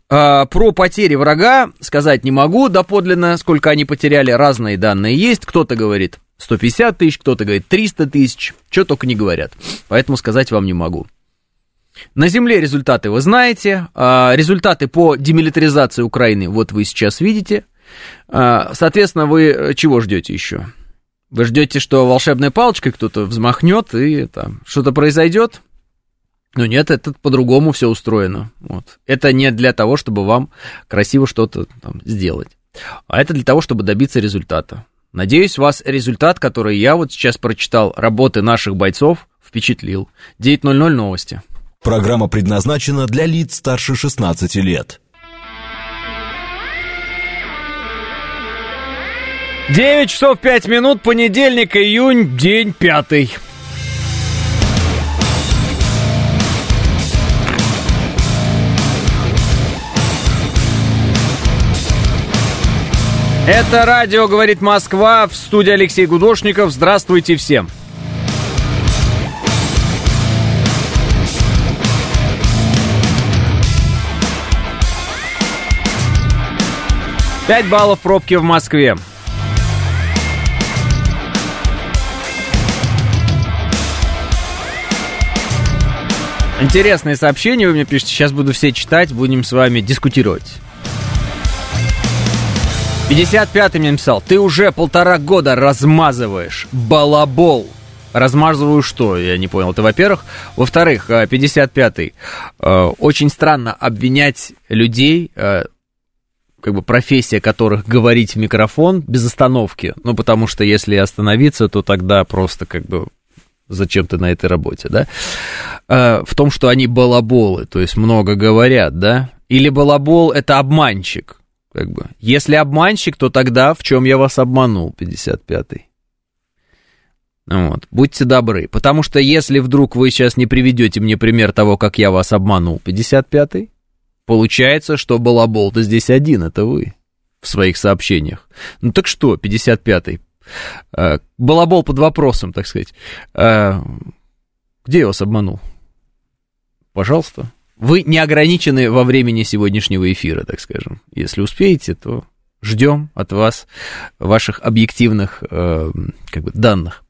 А, про потери врага сказать не могу доподлинно, сколько они потеряли, разные данные есть. Кто-то говорит 150 тысяч, кто-то говорит 300 тысяч, что только не говорят. Поэтому сказать вам не могу. На земле результаты вы знаете, а, результаты по демилитаризации Украины вот вы сейчас видите. А, соответственно, вы чего ждете еще? Вы ждете, что волшебной палочкой кто-то взмахнет и там что-то произойдет? Ну нет, это по-другому все устроено. Вот. Это не для того, чтобы вам красиво что-то сделать, а это для того, чтобы добиться результата. Надеюсь, вас результат, который я вот сейчас прочитал, работы наших бойцов, впечатлил. 9.00 новости. Программа предназначена для лиц старше 16 лет. 9 часов 5 минут, понедельник, июнь, день пятый. Это радио «Говорит Москва» в студии Алексей Гудошников. Здравствуйте всем. Пять баллов пробки в Москве. Интересные сообщения вы мне пишете. Сейчас буду все читать, будем с вами дискутировать. 55-й мне написал, ты уже полтора года размазываешь балабол. Размазываю что? Я не понял. Это во-первых. Во-вторых, 55-й. Э, э, очень странно обвинять людей, э, как бы профессия которых говорить в микрофон без остановки. Ну, потому что если остановиться, то тогда просто как бы зачем ты на этой работе, да? В том, что они балаболы, то есть много говорят, да? Или балабол это обманщик. Как бы. Если обманщик, то тогда в чем я вас обманул, 55-й? Вот. Будьте добры. Потому что если вдруг вы сейчас не приведете мне пример того, как я вас обманул, 55-й, получается, что балабол-то здесь один, это вы в своих сообщениях. Ну так что, 55-й? Э, балабол под вопросом, так сказать. Э, где я вас обманул? Пожалуйста. Вы не ограничены во времени сегодняшнего эфира, так скажем. Если успеете, то ждем от вас ваших объективных э, как бы, данных.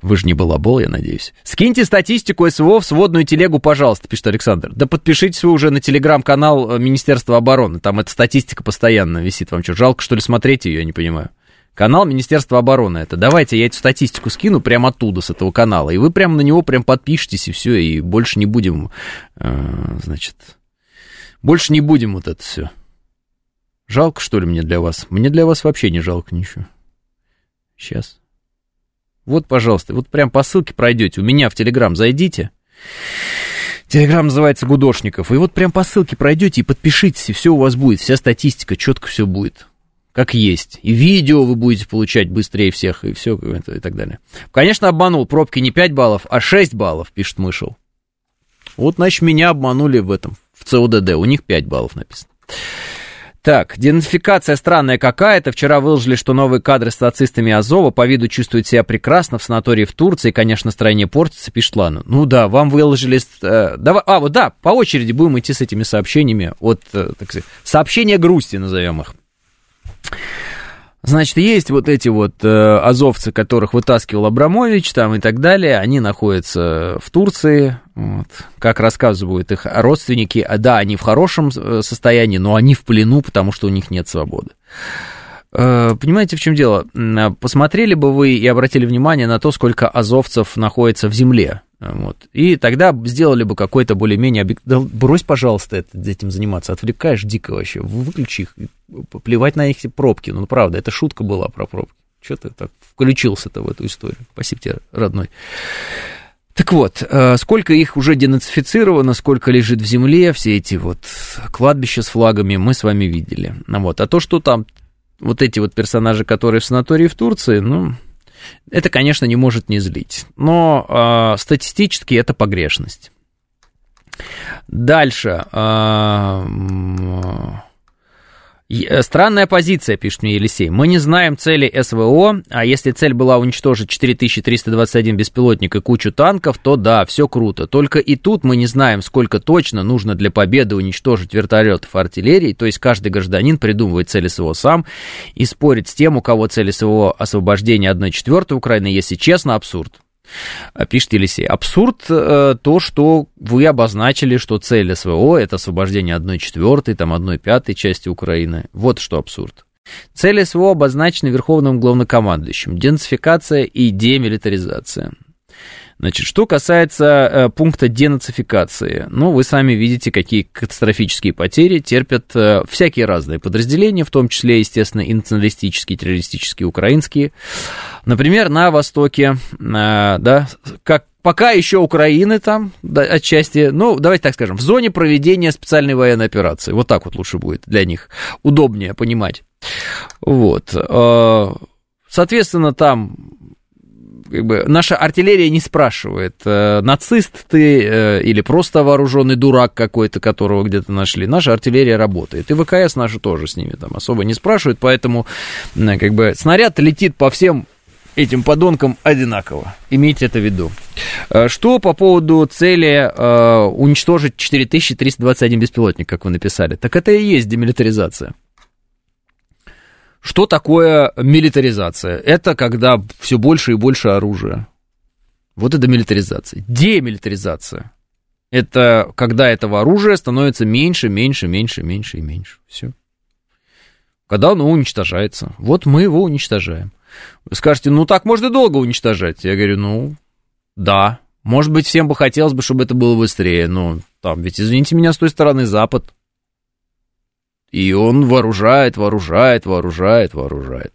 Вы же не балабол, я надеюсь. Скиньте статистику СВО в сводную телегу, пожалуйста, пишет Александр. Да подпишитесь вы уже на телеграм-канал э, Министерства обороны. Там эта статистика постоянно висит. Вам что, жалко, что ли, смотреть ее, я не понимаю. Канал Министерства обороны это. Давайте я эту статистику скину прямо оттуда, с этого канала. И вы прямо на него прям подпишитесь, и все, и больше не будем, э, значит, больше не будем вот это все. Жалко, что ли, мне для вас? Мне для вас вообще не жалко ничего. Сейчас. Вот, пожалуйста, вот прям по ссылке пройдете. У меня в Телеграм зайдите. Телеграм называется Гудошников. И вот прям по ссылке пройдете и подпишитесь, и все у вас будет. Вся статистика, четко все будет как есть. И видео вы будете получать быстрее всех, и все, и так далее. Конечно, обманул. Пробки не 5 баллов, а 6 баллов, пишет Мышел. Вот, значит, меня обманули в этом, в ЦУДД. У них 5 баллов написано. Так, денацификация странная какая-то. Вчера выложили, что новые кадры с нацистами Азова по виду чувствуют себя прекрасно в санатории в Турции. Конечно, настроение портится, пишет Лана. Ну да, вам выложили... Э, давай, а, вот да, по очереди будем идти с этими сообщениями. Вот, э, так сказать, сообщения грусти назовем их. Значит, есть вот эти вот э, азовцы, которых вытаскивал Абрамович там и так далее, они находятся в Турции, вот, как рассказывают их родственники, а да, они в хорошем э, состоянии, но они в плену, потому что у них нет свободы. Э, понимаете, в чем дело? Посмотрели бы вы и обратили внимание на то, сколько азовцев находится в земле. Вот. И тогда сделали бы какой-то более-менее объект... Да брось, пожалуйста, это, этим заниматься. Отвлекаешь дико вообще. Выключи их. Плевать на их пробки. Ну, правда, это шутка была про пробки. Что ты так включился-то в эту историю? Спасибо тебе, родной. Так вот, э, сколько их уже денацифицировано, сколько лежит в земле, все эти вот кладбища с флагами мы с вами видели. Вот. А то, что там вот эти вот персонажи, которые в санатории в Турции, ну, это, конечно, не может не злить. Но э, статистически это погрешность. Дальше. Э, странная позиция, пишет мне Елисей. Мы не знаем цели СВО, а если цель была уничтожить 4321 беспилотник и кучу танков, то да, все круто. Только и тут мы не знаем, сколько точно нужно для победы уничтожить вертолетов артиллерии, то есть каждый гражданин придумывает цели СВО сам и спорит с тем, у кого цели СВО освобождения 1 четвертой Украины, если честно, абсурд. А, пишет Елисей. Абсурд э, то, что вы обозначили, что цель СВО это освобождение 1 четвертой, там 1 пятой части Украины. Вот что абсурд. Цели СВО обозначены Верховным главнокомандующим. Денацификация и демилитаризация. Значит, что касается э, пункта денацификации, ну, вы сами видите, какие катастрофические потери терпят э, всякие разные подразделения, в том числе, естественно, и националистические, террористические, украинские. Например, на Востоке, э, да, как пока еще Украины там, да, отчасти, ну, давайте так скажем, в зоне проведения специальной военной операции. Вот так вот лучше будет для них, удобнее понимать. Вот. Соответственно, там как бы наша артиллерия не спрашивает, э, нацист ты э, или просто вооруженный дурак какой-то, которого где-то нашли. Наша артиллерия работает. И ВКС наши тоже с ними там особо не спрашивают, поэтому э, как бы снаряд летит по всем этим подонкам одинаково. Имейте это в виду. Что по поводу цели э, уничтожить 4321 беспилотник, как вы написали? Так это и есть демилитаризация. Что такое милитаризация? Это когда все больше и больше оружия. Вот это милитаризация. Демилитаризация. Это когда этого оружия становится меньше, меньше, меньше, меньше и меньше. Все. Когда оно уничтожается. Вот мы его уничтожаем. Вы скажете, ну так можно долго уничтожать. Я говорю, ну да. Может быть, всем бы хотелось бы, чтобы это было быстрее. Но там ведь, извините меня, с той стороны Запад. И он вооружает, вооружает, вооружает, вооружает.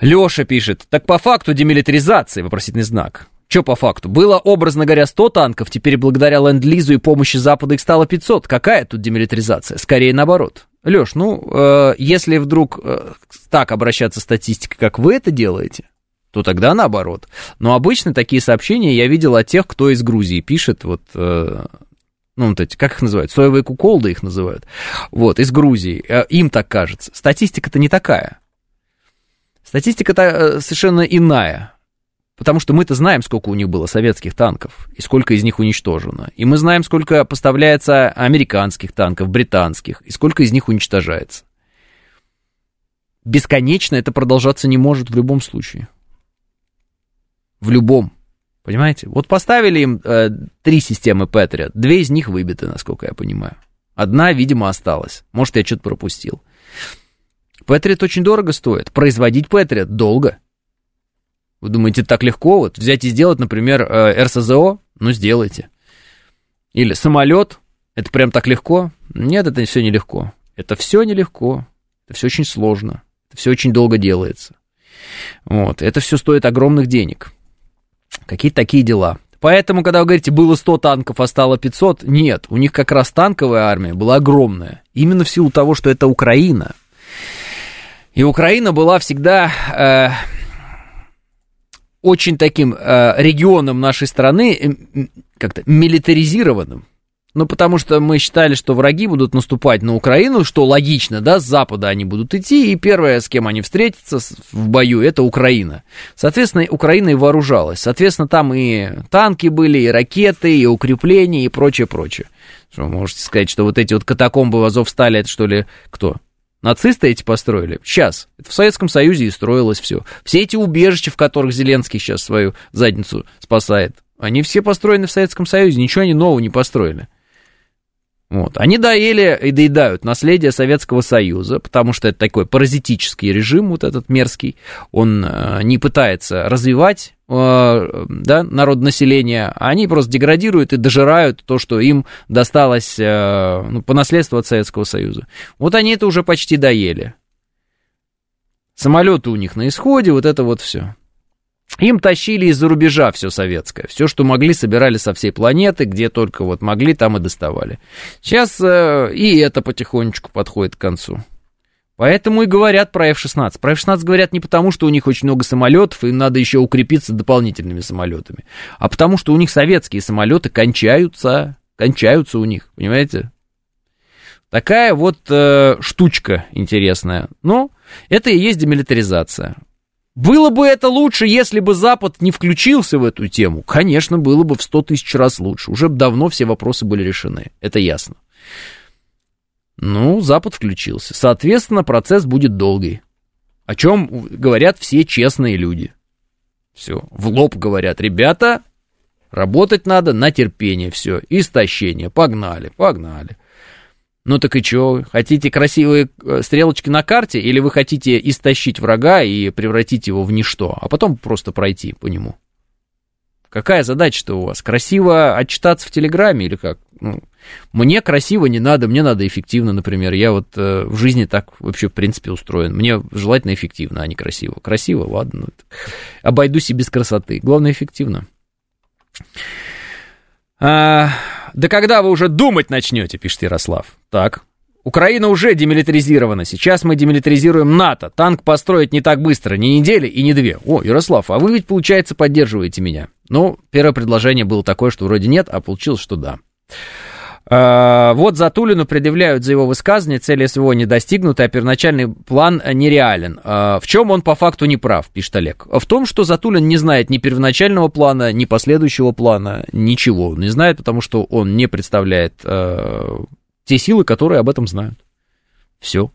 Леша пишет, так по факту демилитаризации, вопросительный знак. Что по факту? Было, образно говоря, 100 танков, теперь благодаря ленд-лизу и помощи Запада их стало 500. Какая тут демилитаризация? Скорее наоборот. Леш, ну, э, если вдруг э, так обращаться статистикой, как вы это делаете, то тогда наоборот. Но обычно такие сообщения я видел от тех, кто из Грузии пишет, вот э, ну, вот эти, как их называют, соевые куколды их называют, вот, из Грузии, э, им так кажется. Статистика-то не такая. Статистика-то э, совершенно иная. Потому что мы-то знаем, сколько у них было советских танков, и сколько из них уничтожено. И мы знаем, сколько поставляется американских танков, британских, и сколько из них уничтожается. Бесконечно это продолжаться не может в любом случае. В любом. Понимаете? Вот поставили им э, три системы Patriot, две из них выбиты, насколько я понимаю. Одна, видимо, осталась. Может, я что-то пропустил. Patriot очень дорого стоит. Производить Patriot долго. Вы думаете, так легко вот взять и сделать, например, э, РСЗО? Ну, сделайте. Или самолет? Это прям так легко? Нет, это все нелегко. Это все нелегко. Это все очень сложно. Это все очень долго делается. Вот. Это все стоит огромных денег. Какие-то такие дела. Поэтому, когда вы говорите, было 100 танков, а стало 500, нет, у них как раз танковая армия была огромная. Именно в силу того, что это Украина. И Украина была всегда э, очень таким э, регионом нашей страны, э, как-то милитаризированным. Ну, потому что мы считали, что враги будут наступать на Украину, что логично, да, с запада они будут идти, и первое, с кем они встретятся в бою, это Украина. Соответственно, Украина и вооружалась. Соответственно, там и танки были, и ракеты, и укрепления, и прочее, прочее. Что, вы можете сказать, что вот эти вот катакомбы в Азовстале, это что ли, кто? Нацисты эти построили? Сейчас. Это в Советском Союзе и строилось все. Все эти убежища, в которых Зеленский сейчас свою задницу спасает, они все построены в Советском Союзе, ничего они нового не построили. Вот. Они доели и доедают наследие Советского Союза, потому что это такой паразитический режим, вот этот мерзкий. Он э, не пытается развивать э, да, народ населения, они просто деградируют и дожирают то, что им досталось э, ну, по наследству от Советского Союза. Вот они это уже почти доели. Самолеты у них на исходе, вот это вот все. Им тащили из-за рубежа все советское. Все, что могли, собирали со всей планеты, где только вот могли, там и доставали. Сейчас э, и это потихонечку подходит к концу. Поэтому и говорят про F-16. Про F-16 говорят не потому, что у них очень много самолетов, им надо еще укрепиться дополнительными самолетами, а потому что у них советские самолеты кончаются, кончаются у них, понимаете? Такая вот э, штучка интересная. Но это и есть демилитаризация. Было бы это лучше, если бы Запад не включился в эту тему. Конечно, было бы в 100 тысяч раз лучше. Уже давно все вопросы были решены. Это ясно. Ну, Запад включился. Соответственно, процесс будет долгий. О чем говорят все честные люди. Все, в лоб говорят, ребята, работать надо на терпение, все, истощение, погнали, погнали. Ну так и что, хотите красивые э, стрелочки на карте, или вы хотите истощить врага и превратить его в ничто, а потом просто пройти по нему? Какая задача-то у вас? Красиво отчитаться в Телеграме или как? Ну, мне красиво не надо, мне надо эффективно, например. Я вот э, в жизни так вообще, в принципе, устроен. Мне желательно эффективно, а не красиво. Красиво, ладно. Ну, обойдусь и без красоты. Главное, эффективно. А, да когда вы уже думать начнете, пишет Ярослав. Так, Украина уже демилитаризирована. Сейчас мы демилитаризируем НАТО. Танк построить не так быстро, ни недели и не две. О, Ярослав, а вы ведь, получается, поддерживаете меня. Ну, первое предложение было такое, что вроде нет, а получилось, что да. А, вот Затулину предъявляют за его высказывание, цели СВО не достигнуты, а первоначальный план нереален. А, в чем он по факту не прав, пишет Олег? В том, что Затулин не знает ни первоначального плана, ни последующего плана, ничего. Не знает, потому что он не представляет а, те силы, которые об этом знают. Все.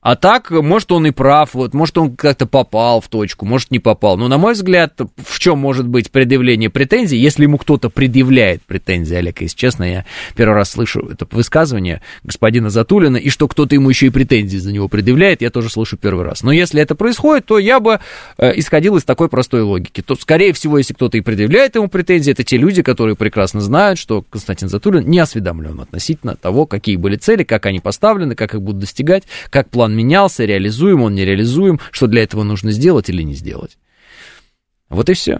А так, может, он и прав, вот, может, он как-то попал в точку, может, не попал. Но, на мой взгляд, в чем может быть предъявление претензий, если ему кто-то предъявляет претензии, Олег, если честно, я первый раз слышу это высказывание господина Затулина, и что кто-то ему еще и претензии за него предъявляет, я тоже слышу первый раз. Но если это происходит, то я бы э, исходил из такой простой логики. То, скорее всего, если кто-то и предъявляет ему претензии, это те люди, которые прекрасно знают, что Константин Затулин не осведомлен относительно того, какие были цели, как они поставлены, как их будут достигать, как план план менялся, реализуем он, нереализуем, что для этого нужно сделать или не сделать. Вот и все.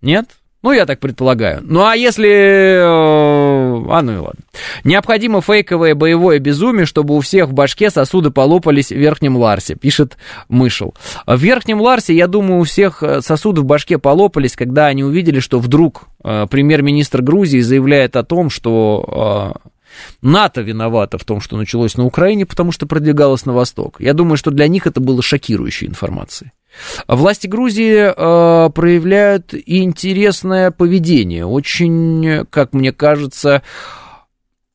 Нет? Ну, я так предполагаю. Ну, а если... Э, а, ну и ладно. Необходимо фейковое боевое безумие, чтобы у всех в башке сосуды полопались в верхнем Ларсе, пишет Мышел. В верхнем Ларсе, я думаю, у всех э, сосуды в башке полопались, когда они увидели, что вдруг э, премьер-министр Грузии заявляет о том, что НАТО виновато в том, что началось на Украине, потому что продвигалось на восток. Я думаю, что для них это было шокирующей информацией. Власти Грузии э, проявляют интересное поведение. Очень, как мне кажется,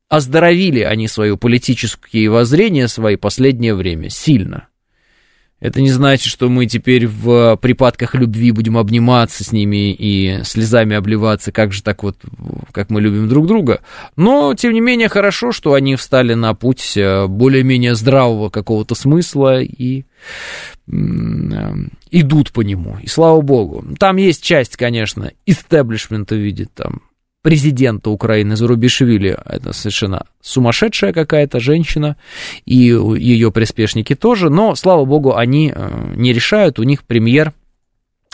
оздоровили они свои политические воззрения свои последнее время сильно. Это не значит, что мы теперь в припадках любви будем обниматься с ними и слезами обливаться, как же так вот, как мы любим друг друга. Но, тем не менее, хорошо, что они встали на путь э, более-менее здравого какого-то смысла и э, идут по нему. И слава богу. Там есть часть, конечно, истеблишмента в виде там президента Украины Зарубишвили, это совершенно сумасшедшая какая-то женщина, и ее приспешники тоже, но, слава богу, они э, не решают, у них премьер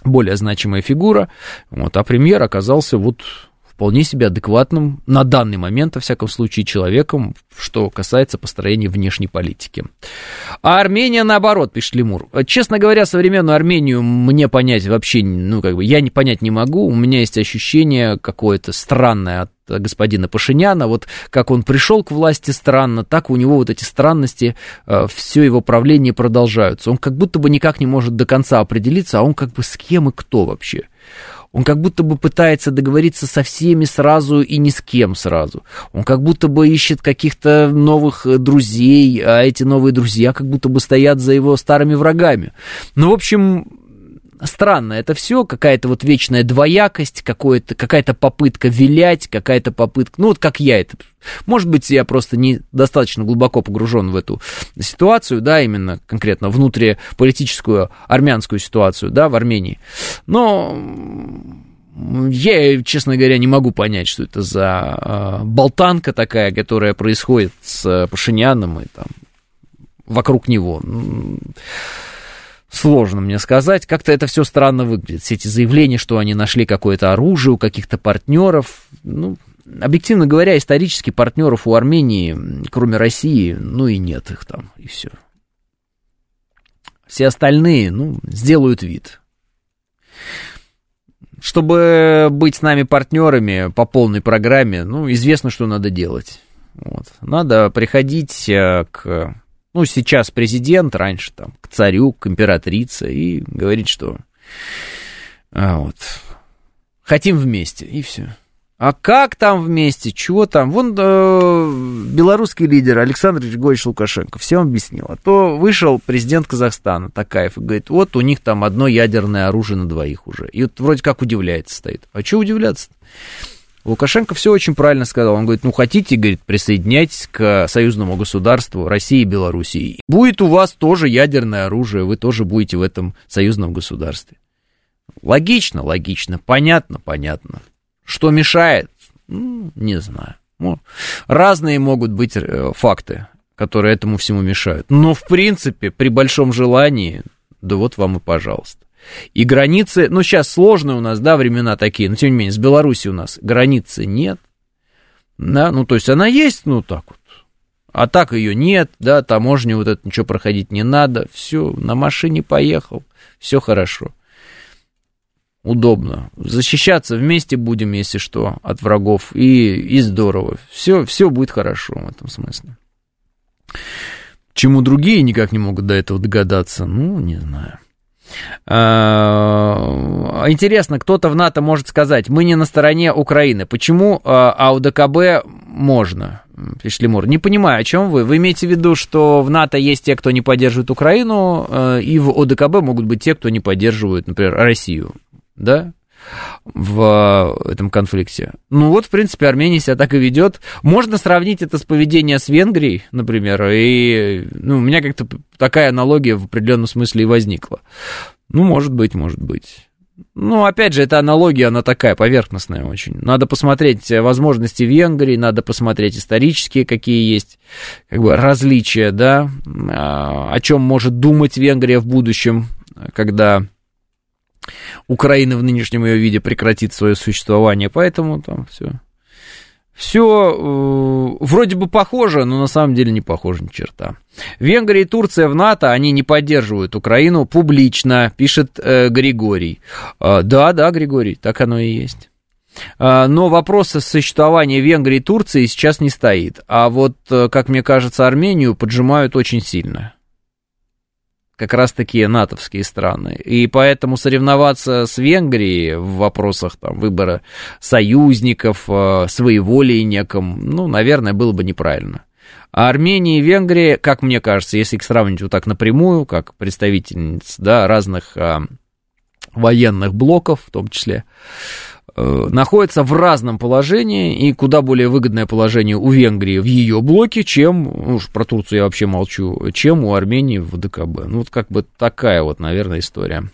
более значимая фигура, вот, а премьер оказался вот вполне себе адекватным на данный момент, во всяком случае, человеком, что касается построения внешней политики. А Армения наоборот, пишет Лемур. Честно говоря, современную Армению мне понять вообще, ну, как бы, я не понять не могу. У меня есть ощущение какое-то странное от господина Пашиняна, вот как он пришел к власти странно, так у него вот эти странности, э, все его правление продолжаются. Он как будто бы никак не может до конца определиться, а он как бы с кем и кто вообще. Он как будто бы пытается договориться со всеми сразу и ни с кем сразу. Он как будто бы ищет каких-то новых э, друзей, а эти новые друзья как будто бы стоят за его старыми врагами. Ну, в общем, странно это все, какая-то вот вечная двоякость, какая-то попытка вилять, какая-то попытка, ну вот как я это, может быть, я просто не достаточно глубоко погружен в эту ситуацию, да, именно конкретно внутриполитическую армянскую ситуацию, да, в Армении, но я, честно говоря, не могу понять, что это за э, болтанка такая, которая происходит с Пашиняном и там вокруг него. Сложно мне сказать, как-то это все странно выглядит. Все эти заявления, что они нашли какое-то оружие у каких-то партнеров, ну, объективно говоря, исторически партнеров у Армении, кроме России, ну и нет их там, и все. Все остальные, ну, сделают вид. Чтобы быть с нами партнерами по полной программе, ну, известно, что надо делать. Вот. Надо приходить э, к, ну, сейчас президент, раньше там, к царю, к императрице и говорить, что а, вот, хотим вместе, и все. А как там вместе, чего там? Вон э, белорусский лидер Александр Григорьевич Лукашенко всем объяснил. А то вышел президент Казахстана Такаев и говорит, вот у них там одно ядерное оружие на двоих уже. И вот вроде как удивляется стоит. А что удивляться? -то? Лукашенко все очень правильно сказал. Он говорит, ну хотите, говорит, присоединяйтесь к союзному государству России и Белоруссии. Будет у вас тоже ядерное оружие, вы тоже будете в этом союзном государстве. Логично, логично, понятно, понятно. Что мешает? Ну, не знаю. Ну, разные могут быть э, факты, которые этому всему мешают. Но, в принципе, при большом желании, да вот вам и пожалуйста. И границы, ну, сейчас сложные у нас, да, времена такие, но, тем не менее, с Беларусью у нас границы нет, да, ну, то есть она есть, ну, так вот, а так ее нет, да, таможню вот это ничего проходить не надо, все, на машине поехал, все хорошо. Удобно. Защищаться вместе будем, если что, от врагов. И, и здорово. Все, все будет хорошо в этом смысле. Чему другие никак не могут до этого догадаться, ну, не знаю. А, интересно, кто-то в НАТО может сказать, мы не на стороне Украины. Почему а, а можно? Пришли Мур. Не понимаю, о чем вы. Вы имеете в виду, что в НАТО есть те, кто не поддерживает Украину, а, и в ОДКБ могут быть те, кто не поддерживает, например, Россию, да? В этом конфликте. Ну вот, в принципе, Армения себя так и ведет. Можно сравнить это с поведением с Венгрией, например, и ну, у меня как-то такая аналогия в определенном смысле и возникла. Ну, может быть, может быть. Ну, опять же, эта аналогия, она такая поверхностная очень. Надо посмотреть возможности Венгрии, надо посмотреть исторические, какие есть как бы, различия, да, а, о чем может думать Венгрия в будущем, когда Украина в нынешнем ее виде прекратит свое существование, поэтому там все. Все э, вроде бы похоже, но на самом деле не похоже ни черта. Венгрия и Турция в НАТО, они не поддерживают Украину публично, пишет э, Григорий. Э, да, да, Григорий, так оно и есть. Э, но вопрос существования Венгрии и Турции сейчас не стоит. А вот, э, как мне кажется, Армению поджимают очень сильно как раз такие натовские страны. И поэтому соревноваться с Венгрией в вопросах там, выбора союзников, э, своеволии неком, ну, наверное, было бы неправильно. А Армения и Венгрия, как мне кажется, если их сравнить вот так напрямую, как представительниц да, разных а, военных блоков в том числе, находится в разном положении, и куда более выгодное положение у Венгрии в ее блоке, чем, ну, уж про Турцию я вообще молчу, чем у Армении в ДКБ. Ну, вот как бы такая вот, наверное, история.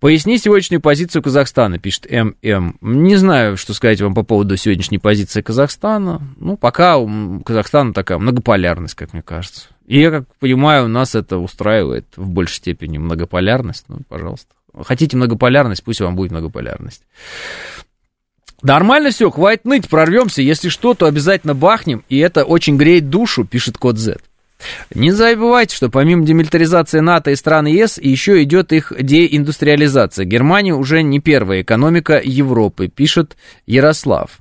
Поясни сегодняшнюю позицию Казахстана, пишет ММ. Не знаю, что сказать вам по поводу сегодняшней позиции Казахстана. Ну, пока у Казахстана такая многополярность, как мне кажется. И я, как понимаю, нас это устраивает в большей степени многополярность. Ну, пожалуйста. Хотите многополярность, пусть вам будет многополярность. Нормально все, хватит ныть, прорвемся. Если что, то обязательно бахнем, и это очень греет душу, пишет код Z. Не забывайте, что помимо демилитаризации НАТО и стран ЕС, еще идет их деиндустриализация. Германия уже не первая экономика Европы, пишет Ярослав.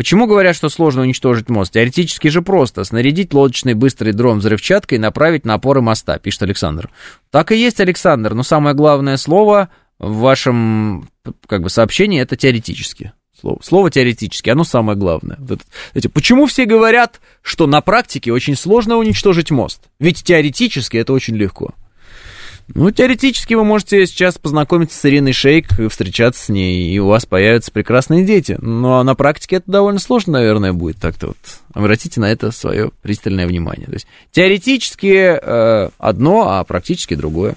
Почему говорят, что сложно уничтожить мост? Теоретически же просто. Снарядить лодочный быстрый дрон взрывчаткой и направить на опоры моста, пишет Александр. Так и есть, Александр, но самое главное слово в вашем как бы, сообщении это теоретически. Слово, слово теоретически, оно самое главное. Вот это, почему все говорят, что на практике очень сложно уничтожить мост? Ведь теоретически это очень легко. Ну, теоретически вы можете сейчас познакомиться с Ириной Шейк, встречаться с ней, и у вас появятся прекрасные дети. Но на практике это довольно сложно, наверное, будет. Так-то вот обратите на это свое пристальное внимание. То есть теоретически э, одно, а практически другое.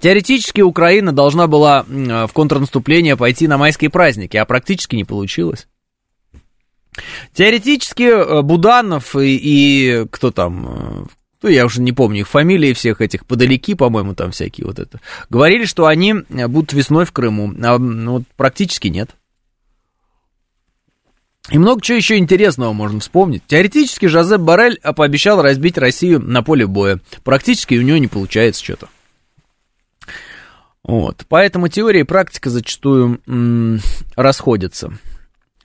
Теоретически Украина должна была в контрнаступление пойти на майские праздники, а практически не получилось. Теоретически э, Буданов и, и кто там, э, ну, я уже не помню их фамилии всех этих, подалеки, по-моему, там всякие вот это, говорили, что они будут весной в Крыму, а ну, практически нет. И много чего еще интересного можно вспомнить. Теоретически Жозеп Барель пообещал разбить Россию на поле боя. Практически у него не получается что-то. Вот. Поэтому теория и практика зачастую м- расходятся.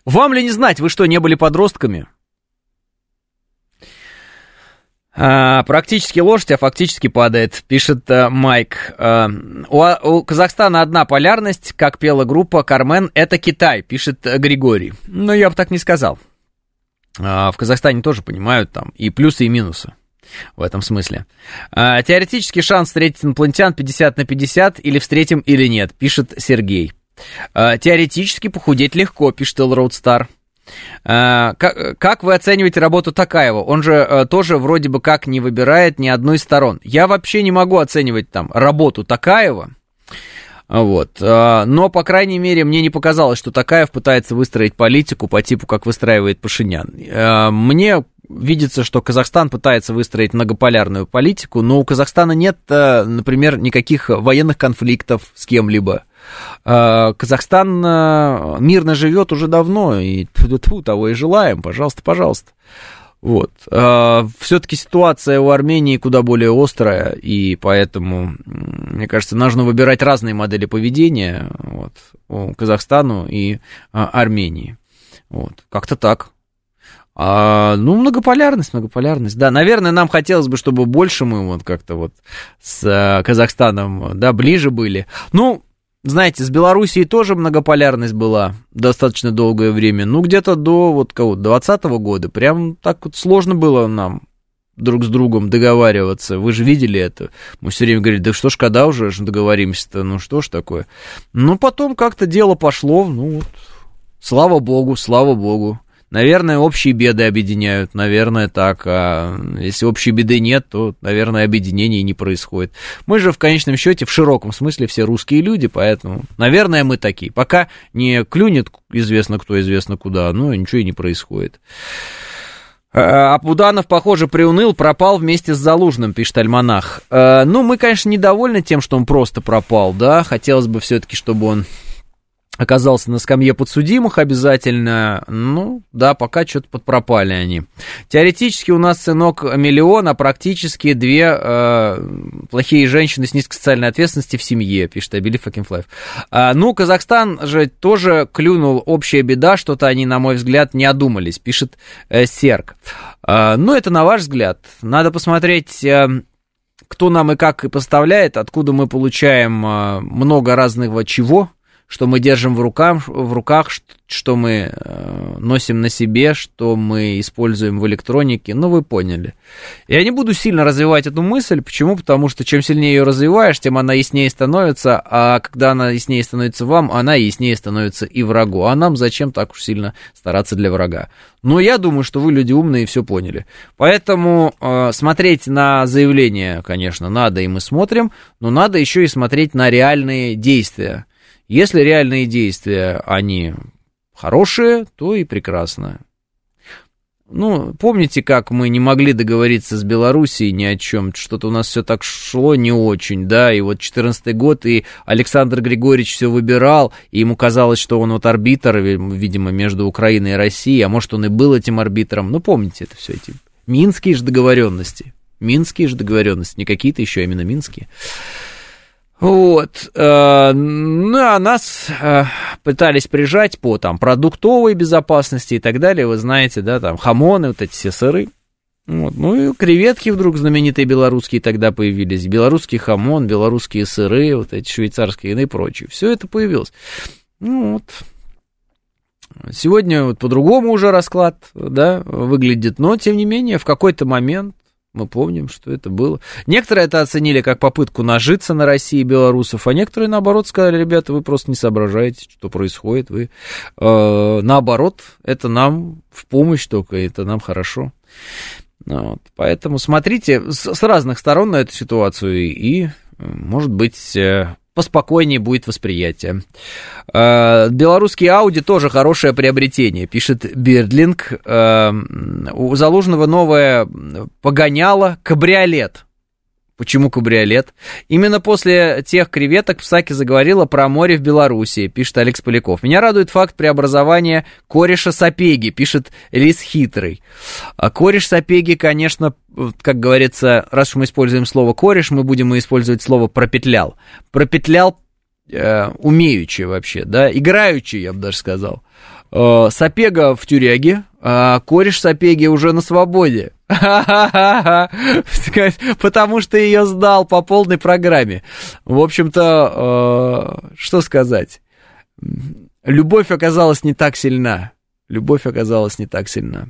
Вам ли не знать, вы что, не были подростками? А, практически лошадь, а фактически падает, пишет а, Майк. А, у, у Казахстана одна полярность, как пела группа Кармен, это Китай, пишет Григорий. Но я бы так не сказал. А, в Казахстане тоже понимают там и плюсы, и минусы в этом смысле. А, теоретически шанс встретить инопланетян 50 на 50, или встретим, или нет, пишет Сергей. А, теоретически похудеть легко, пишет Элроуд Стар. А, как, вы оцениваете работу Такаева? Он же а, тоже вроде бы как не выбирает ни одной из сторон. Я вообще не могу оценивать там работу Такаева. Вот. Но, по крайней мере, мне не показалось, что Такаев пытается выстроить политику по типу, как выстраивает Пашинян. Мне видится, что Казахстан пытается выстроить многополярную политику, но у Казахстана нет, например, никаких военных конфликтов с кем-либо. А, Казахстан а, мирно живет уже давно, и тьфу, того и желаем, пожалуйста, пожалуйста. Вот. А, Все-таки ситуация у Армении куда более острая, и поэтому, мне кажется, нужно выбирать разные модели поведения вот, Казахстану и Армении. Вот. Как-то так. А, ну, многополярность, многополярность. Да, наверное, нам хотелось бы, чтобы больше мы вот как-то вот с Казахстаном, да, ближе были. Ну, знаете, с Белоруссией тоже многополярность была достаточно долгое время. Ну, где-то до вот кого, 20 года. Прям так вот сложно было нам друг с другом договариваться. Вы же видели это. Мы все время говорили, да что ж, когда уже договоримся-то, ну что ж такое. Ну, потом как-то дело пошло, ну вот, слава богу, слава богу. Наверное, общие беды объединяют, наверное, так. А если общей беды нет, то, наверное, объединение не происходит. Мы же в конечном счете, в широком смысле, все русские люди, поэтому, наверное, мы такие. Пока не клюнет известно кто, известно куда, ну, ничего и не происходит. А, а Буданов, похоже, приуныл, пропал вместе с Залужным, пишет Альманах. А, ну, мы, конечно, недовольны тем, что он просто пропал, да, хотелось бы все-таки, чтобы он оказался на скамье подсудимых обязательно. Ну, да, пока что-то подпропали они. Теоретически у нас сынок миллион, а практически две э, плохие женщины с низкой социальной ответственности в семье, пишет fucking life. А, ну, Казахстан же тоже клюнул общая беда, что-то они, на мой взгляд, не одумались, пишет э, Серк. А, ну, это на ваш взгляд. Надо посмотреть... Э, кто нам и как и поставляет, откуда мы получаем э, много разного чего, что мы держим в руках, в руках что мы э, носим на себе, что мы используем в электронике, ну, вы поняли. Я не буду сильно развивать эту мысль, почему? Потому что чем сильнее ее развиваешь, тем она яснее становится, а когда она яснее становится вам, она яснее становится и врагу. А нам зачем так уж сильно стараться для врага? Но я думаю, что вы люди умные и все поняли. Поэтому э, смотреть на заявление, конечно, надо, и мы смотрим, но надо еще и смотреть на реальные действия если реальные действия, они хорошие, то и прекрасно. Ну, помните, как мы не могли договориться с Белоруссией ни о чем, что-то у нас все так шло не очень, да, и вот 14 год, и Александр Григорьевич все выбирал, и ему казалось, что он вот арбитр, видимо, между Украиной и Россией, а может, он и был этим арбитром, ну, помните это все эти минские же договоренности, минские же договоренности, не какие-то еще, а именно минские. Вот, э, ну, а нас э, пытались прижать по там продуктовой безопасности и так далее, вы знаете, да, там хамоны, вот эти все сыры. Вот. Ну и креветки вдруг знаменитые белорусские тогда появились, белорусский хамон, белорусские сыры, вот эти швейцарские и прочее. Все это появилось. Ну вот. Сегодня вот по-другому уже расклад, да, выглядит, но тем не менее в какой-то момент мы помним, что это было. Некоторые это оценили как попытку нажиться на России белорусов, а некоторые, наоборот, сказали, ребята, вы просто не соображаете, что происходит. Вы, э, наоборот, это нам в помощь только, это нам хорошо. Вот. Поэтому смотрите с, с разных сторон на эту ситуацию и, может быть, э, поспокойнее будет восприятие. Э, белорусский Audi тоже хорошее приобретение, пишет Бирдлинг. Э, у Залужного новое погоняло кабриолет. Почему кабриолет? Именно после тех креветок Псаки заговорила про море в Белоруссии, пишет Алекс Поляков. Меня радует факт преобразования кореша Сапеги, пишет Лис Хитрый. А кореш Сапеги, конечно, как говорится, раз уж мы используем слово кореш, мы будем использовать слово пропетлял. Пропетлял э, умеючи вообще, да, играючи, я бы даже сказал. Э, Сапега в тюряге, а кореш Сапеги уже на свободе. Потому что ее сдал по полной программе. В общем-то, э, что сказать? Любовь оказалась не так сильна. Любовь оказалась не так сильна.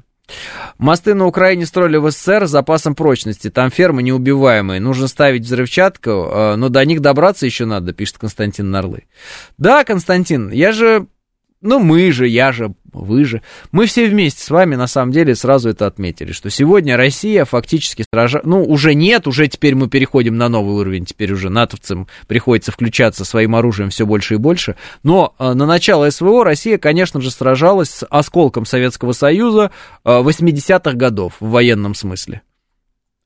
Мосты на Украине строили в СССР с запасом прочности. Там фермы неубиваемые. Нужно ставить взрывчатку, э, но до них добраться еще надо, пишет Константин Нарлы. Да, Константин, я же ну, мы же, я же, вы же. Мы все вместе с вами, на самом деле, сразу это отметили, что сегодня Россия фактически сражает... Ну, уже нет, уже теперь мы переходим на новый уровень, теперь уже натовцам приходится включаться своим оружием все больше и больше. Но э, на начало СВО Россия, конечно же, сражалась с осколком Советского Союза э, 80-х годов в военном смысле.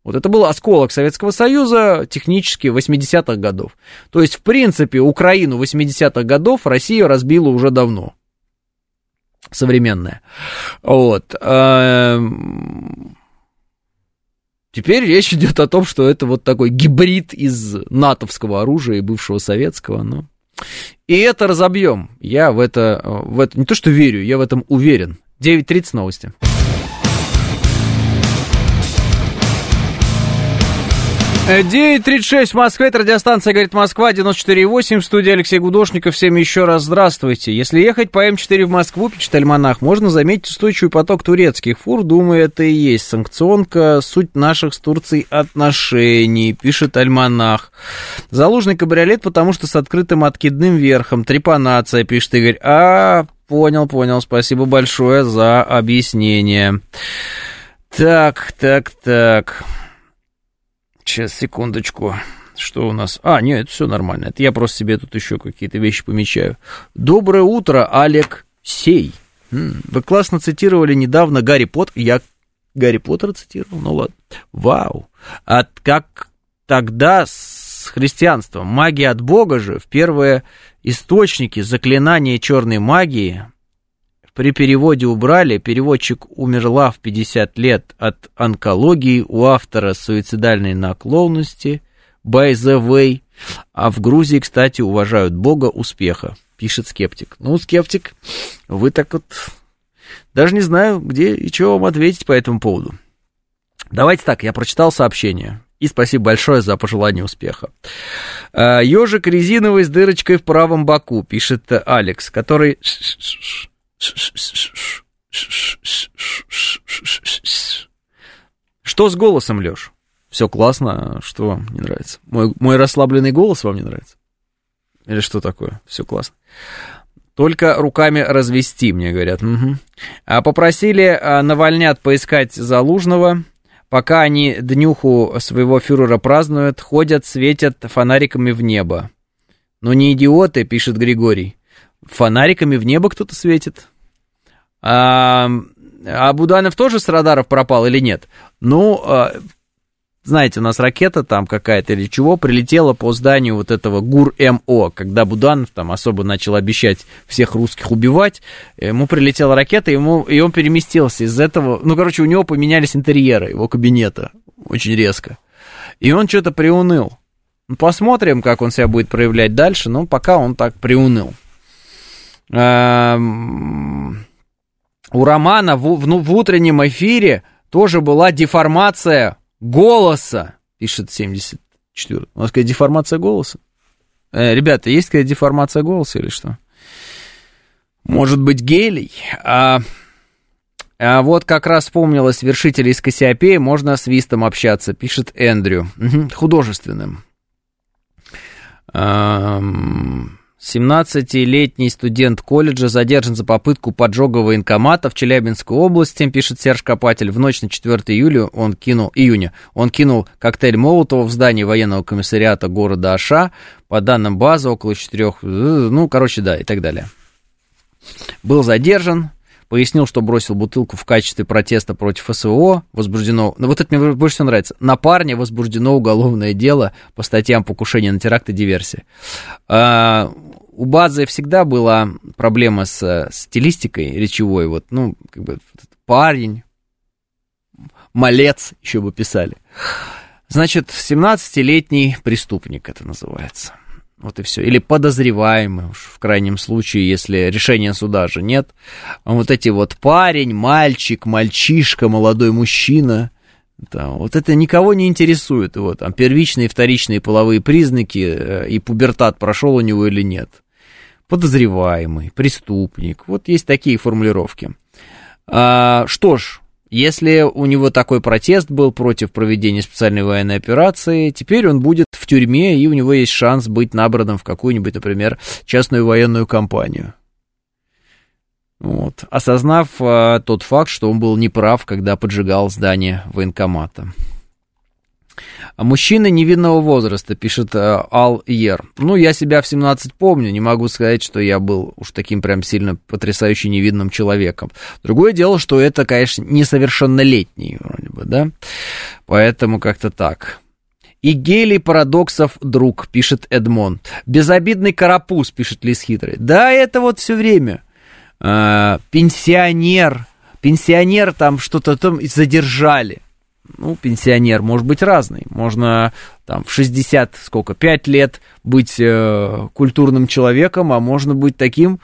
Вот это был осколок Советского Союза технически 80-х годов. То есть, в принципе, Украину 80-х годов Россия разбила уже давно современная. Вот. Эм, теперь речь идет о том, что это вот такой гибрид из натовского оружия и бывшего советского. Ну. И это разобьем. Я в это, в это не то что верю, я в этом уверен. 9.30 новости. 9.36 в Москве, это радиостанция «Говорит Москва», 94.8, в студии Алексей Гудошников. Всем еще раз здравствуйте. Если ехать по М4 в Москву, пишет Альманах, можно заметить устойчивый поток турецких фур. Думаю, это и есть санкционка, суть наших с Турцией отношений, пишет Альманах. Залужный кабриолет, потому что с открытым откидным верхом. Трепанация, пишет Игорь. А, понял, понял, спасибо большое за объяснение. Так, так, так... Сейчас, секундочку. Что у нас? А, нет, это все нормально. Это я просто себе тут еще какие-то вещи помечаю. Доброе утро, Олег Сей. Вы классно цитировали недавно Гарри Поттер. Я Гарри Поттера цитировал? Ну ладно. Вау. А как тогда с христианством? Магия от Бога же в первые источники заклинания черной магии при переводе убрали, переводчик умерла в 50 лет от онкологии, у автора суицидальной наклонности, by the way. А в Грузии, кстати, уважают Бога успеха, пишет скептик. Ну, скептик, вы так вот... Даже не знаю, где и что вам ответить по этому поводу. Давайте так, я прочитал сообщение. И спасибо большое за пожелание успеха. Ежик резиновый с дырочкой в правом боку, пишет Алекс, который что с голосом, Леш? Все классно, что вам не нравится? Мой, мой расслабленный голос вам не нравится? Или что такое? Все классно. Только руками развести, мне говорят. Угу. А попросили а, Навальнят поискать Залужного. Пока они днюху своего фюрера празднуют, ходят, светят фонариками в небо. Но не идиоты, пишет Григорий. Фонариками в небо кто-то светит. А, а Буданов тоже с радаров пропал или нет? Ну, а, знаете, у нас ракета там какая-то или чего прилетела по зданию вот этого ГУР-МО, когда Буданов там особо начал обещать всех русских убивать, ему прилетела ракета, ему, и он переместился из этого, ну, короче, у него поменялись интерьеры его кабинета очень резко, и он что-то приуныл. Посмотрим, как он себя будет проявлять дальше, но пока он так приуныл. У Романа в, в, ну, в утреннем эфире тоже была деформация голоса, пишет 74. У нас какая деформация голоса? Э, ребята, есть какая деформация голоса или что? Может быть, гелий? А, а вот как раз вспомнилось вершителей из Кассиопеи, можно с Вистом общаться, пишет Эндрю. Угу, художественным. 17-летний студент колледжа задержан за попытку поджога военкомата в Челябинской области, пишет Серж Копатель. В ночь на 4 июля он кинул, июня он кинул коктейль Молотова в здании военного комиссариата города Аша. По данным базы, около 4... Ну, короче, да, и так далее. Был задержан. Пояснил, что бросил бутылку в качестве протеста против СВО. Возбуждено... Ну, вот это мне больше всего нравится. На парня возбуждено уголовное дело по статьям покушения на теракт и диверсии. А, у Базы всегда была проблема с стилистикой речевой. Вот, ну, как бы парень, малец, еще бы писали. Значит, 17-летний преступник это называется. Вот и все. Или подозреваемый, уж в крайнем случае, если решения суда же нет. Вот эти вот парень, мальчик, мальчишка, молодой мужчина. Да, вот это никого не интересует. Вот, там первичные вторичные половые признаки э, и пубертат прошел у него или нет. Подозреваемый, преступник. Вот есть такие формулировки. А, что ж, если у него такой протест был против проведения специальной военной операции, теперь он будет в тюрьме, и у него есть шанс быть набранным в какую-нибудь, например, частную военную компанию. Вот, осознав а, тот факт, что он был неправ, когда поджигал здание военкомата. Мужчина невинного возраста, пишет э, Ал Ер. Ну, я себя в 17 помню, не могу сказать, что я был уж таким прям сильно потрясающе невинным человеком. Другое дело, что это, конечно, несовершеннолетний вроде бы, да? Поэтому как-то так. И гелий парадоксов друг, пишет Эдмон. Безобидный карапуз, пишет Лис Хитрый. Да, это вот все время. Э, пенсионер, пенсионер там что-то там задержали ну, пенсионер может быть разный. Можно там в 60, сколько, 5 лет быть э, культурным человеком, а можно быть таким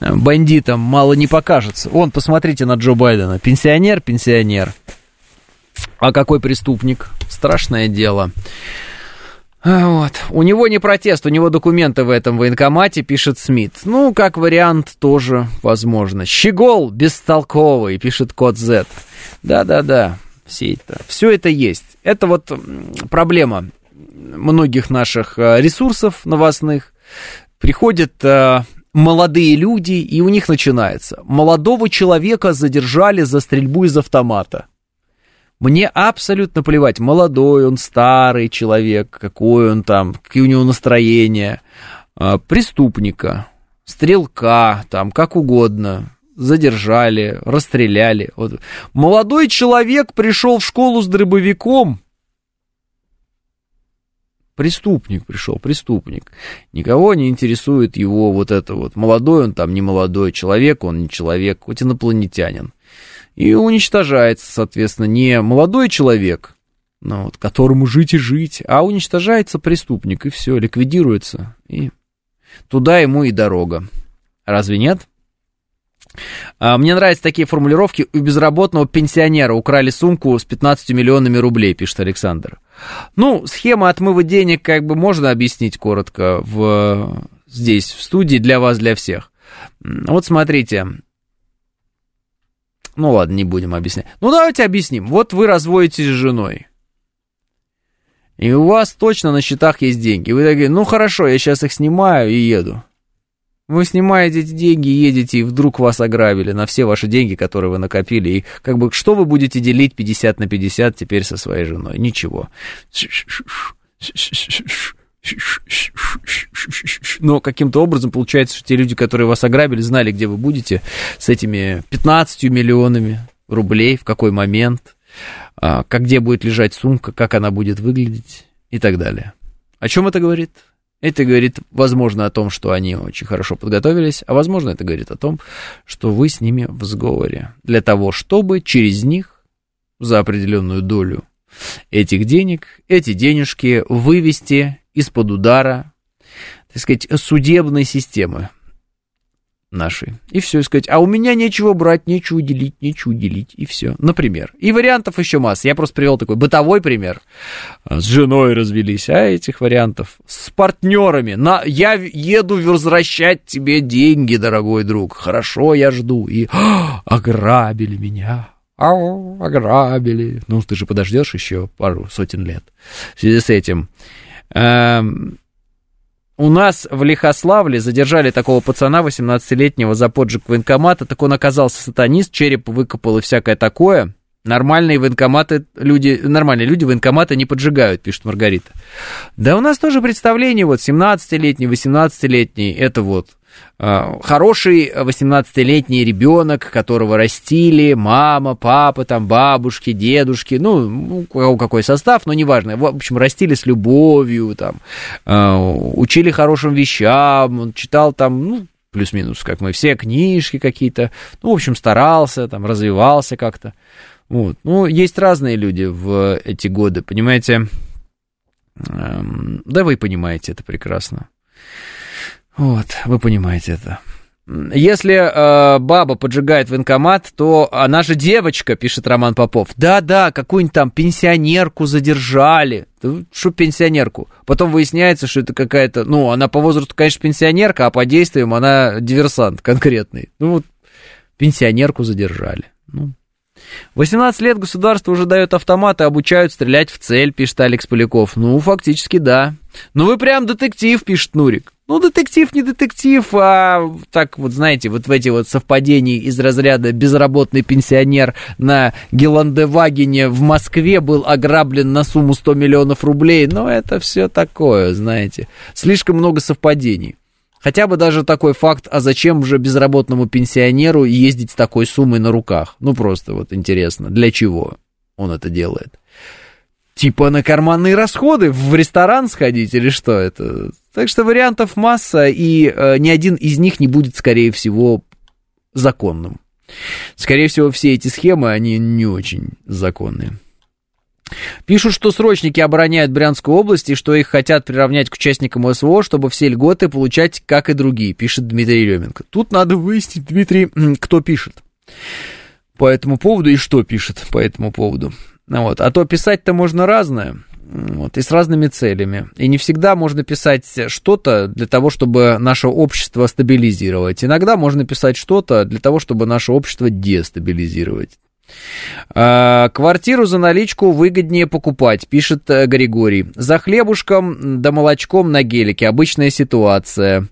э, бандитом, мало не покажется. Вон, посмотрите на Джо Байдена. Пенсионер, пенсионер. А какой преступник? Страшное дело. А, вот. У него не протест, у него документы в этом военкомате, пишет Смит. Ну, как вариант, тоже возможно. Щегол бестолковый, пишет код Z. Да-да-да все это. Все это есть. Это вот проблема многих наших э, ресурсов новостных. Приходят э, молодые люди, и у них начинается. Молодого человека задержали за стрельбу из автомата. Мне абсолютно плевать, молодой он, старый человек, какой он там, какие у него настроения, э, преступника, стрелка, там, как угодно задержали, расстреляли. Вот. Молодой человек пришел в школу с дробовиком. Преступник пришел, преступник. Никого не интересует его вот это вот. Молодой он там, не молодой человек, он не человек, хоть инопланетянин. И уничтожается, соответственно, не молодой человек, ну, вот, которому жить и жить, а уничтожается преступник, и все, ликвидируется. И туда ему и дорога. Разве нет? А, мне нравятся такие формулировки. У безработного пенсионера украли сумку с 15 миллионами рублей, пишет Александр. Ну, схема отмыва денег как бы можно объяснить коротко в, здесь, в студии, для вас, для всех. Вот смотрите. Ну ладно, не будем объяснять. Ну давайте объясним. Вот вы разводитесь с женой. И у вас точно на счетах есть деньги. Вы такие, ну хорошо, я сейчас их снимаю и еду. Вы снимаете деньги, едете, и вдруг вас ограбили на все ваши деньги, которые вы накопили. И как бы что вы будете делить 50 на 50 теперь со своей женой? Ничего. Но каким-то образом получается, что те люди, которые вас ограбили, знали, где вы будете с этими 15 миллионами рублей, в какой момент, а, как где будет лежать сумка, как она будет выглядеть и так далее. О чем это говорит? Это говорит, возможно, о том, что они очень хорошо подготовились, а возможно, это говорит о том, что вы с ними в сговоре. Для того, чтобы через них за определенную долю этих денег, эти денежки вывести из-под удара, так сказать, судебной системы нашей. И все, и сказать, а у меня нечего брать, нечего делить, нечего делить, и все. Например. И вариантов еще масса. Я просто привел такой бытовой пример. С женой развелись, а этих вариантов с партнерами. На, я еду возвращать тебе деньги, дорогой друг. Хорошо, я жду. И а, ограбили меня. Ау, ограбили. Ну, ты же подождешь еще пару сотен лет. В связи с этим эм, у нас в Лихославле задержали такого пацана 18-летнего за поджиг военкомата, так он оказался сатанист, череп выкопал и всякое такое. Нормальные военкоматы, люди, нормальные люди военкоматы не поджигают, пишет Маргарита. Да у нас тоже представление, вот 17-летний, 18-летний, это вот хороший 18-летний ребенок, которого растили мама, папа, там, бабушки, дедушки, ну, какой состав, но неважно. В общем, растили с любовью, там, э, учили хорошим вещам, он читал там, ну, плюс-минус, как мы все, книжки какие-то, ну, в общем, старался, там, развивался как-то. Вот. Ну, есть разные люди в эти годы, понимаете? Эм, да вы понимаете это прекрасно. Вот, вы понимаете это. Если э, баба поджигает военкомат, то она же девочка, пишет Роман Попов. Да-да, какую-нибудь там пенсионерку задержали. Что пенсионерку? Потом выясняется, что это какая-то... Ну, она по возрасту, конечно, пенсионерка, а по действиям она диверсант конкретный. Ну, вот пенсионерку задержали. Ну, 18 лет государство уже дает автоматы, обучают стрелять в цель, пишет Алекс Поляков. Ну, фактически, да. Ну, вы прям детектив, пишет Нурик. Ну, детектив не детектив, а так вот, знаете, вот в эти вот совпадения из разряда безработный пенсионер на Геландевагене в Москве был ограблен на сумму 100 миллионов рублей. Но это все такое, знаете. Слишком много совпадений. Хотя бы даже такой факт, а зачем же безработному пенсионеру ездить с такой суммой на руках? Ну, просто вот интересно, для чего он это делает? Типа на карманные расходы, в ресторан сходить или что это? Так что вариантов масса, и э, ни один из них не будет, скорее всего, законным. Скорее всего, все эти схемы, они не очень законные. Пишут, что срочники обороняют Брянскую область и что их хотят приравнять к участникам СВО, чтобы все льготы получать, как и другие, пишет Дмитрий Еременко. Тут надо выяснить, Дмитрий, кто пишет по этому поводу и что пишет по этому поводу. Вот. А то писать-то можно разное. Вот, и с разными целями. И не всегда можно писать что-то для того, чтобы наше общество стабилизировать. Иногда можно писать что-то для того, чтобы наше общество дестабилизировать. А, квартиру за наличку выгоднее покупать, пишет э, Григорий. За хлебушком да молочком на гелике. Обычная ситуация.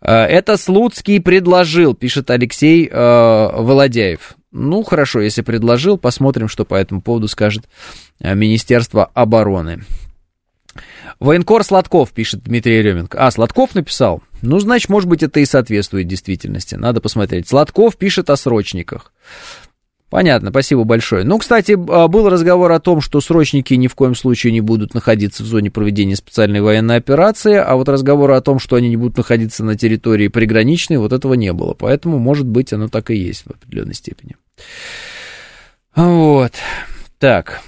А, это Слуцкий предложил, пишет Алексей э, Володяев. Ну, хорошо, если предложил, посмотрим, что по этому поводу скажет э, Министерство обороны. Военкор Сладков, пишет Дмитрий Еременко. А, Сладков написал? Ну, значит, может быть, это и соответствует действительности. Надо посмотреть. Сладков пишет о срочниках. Понятно, спасибо большое. Ну, кстати, а, был разговор о том, что срочники ни в коем случае не будут находиться в зоне проведения специальной военной операции, а вот разговора о том, что они не будут находиться на территории приграничной, вот этого не было. Поэтому, может быть, оно так и есть в определенной степени. Вот. Так.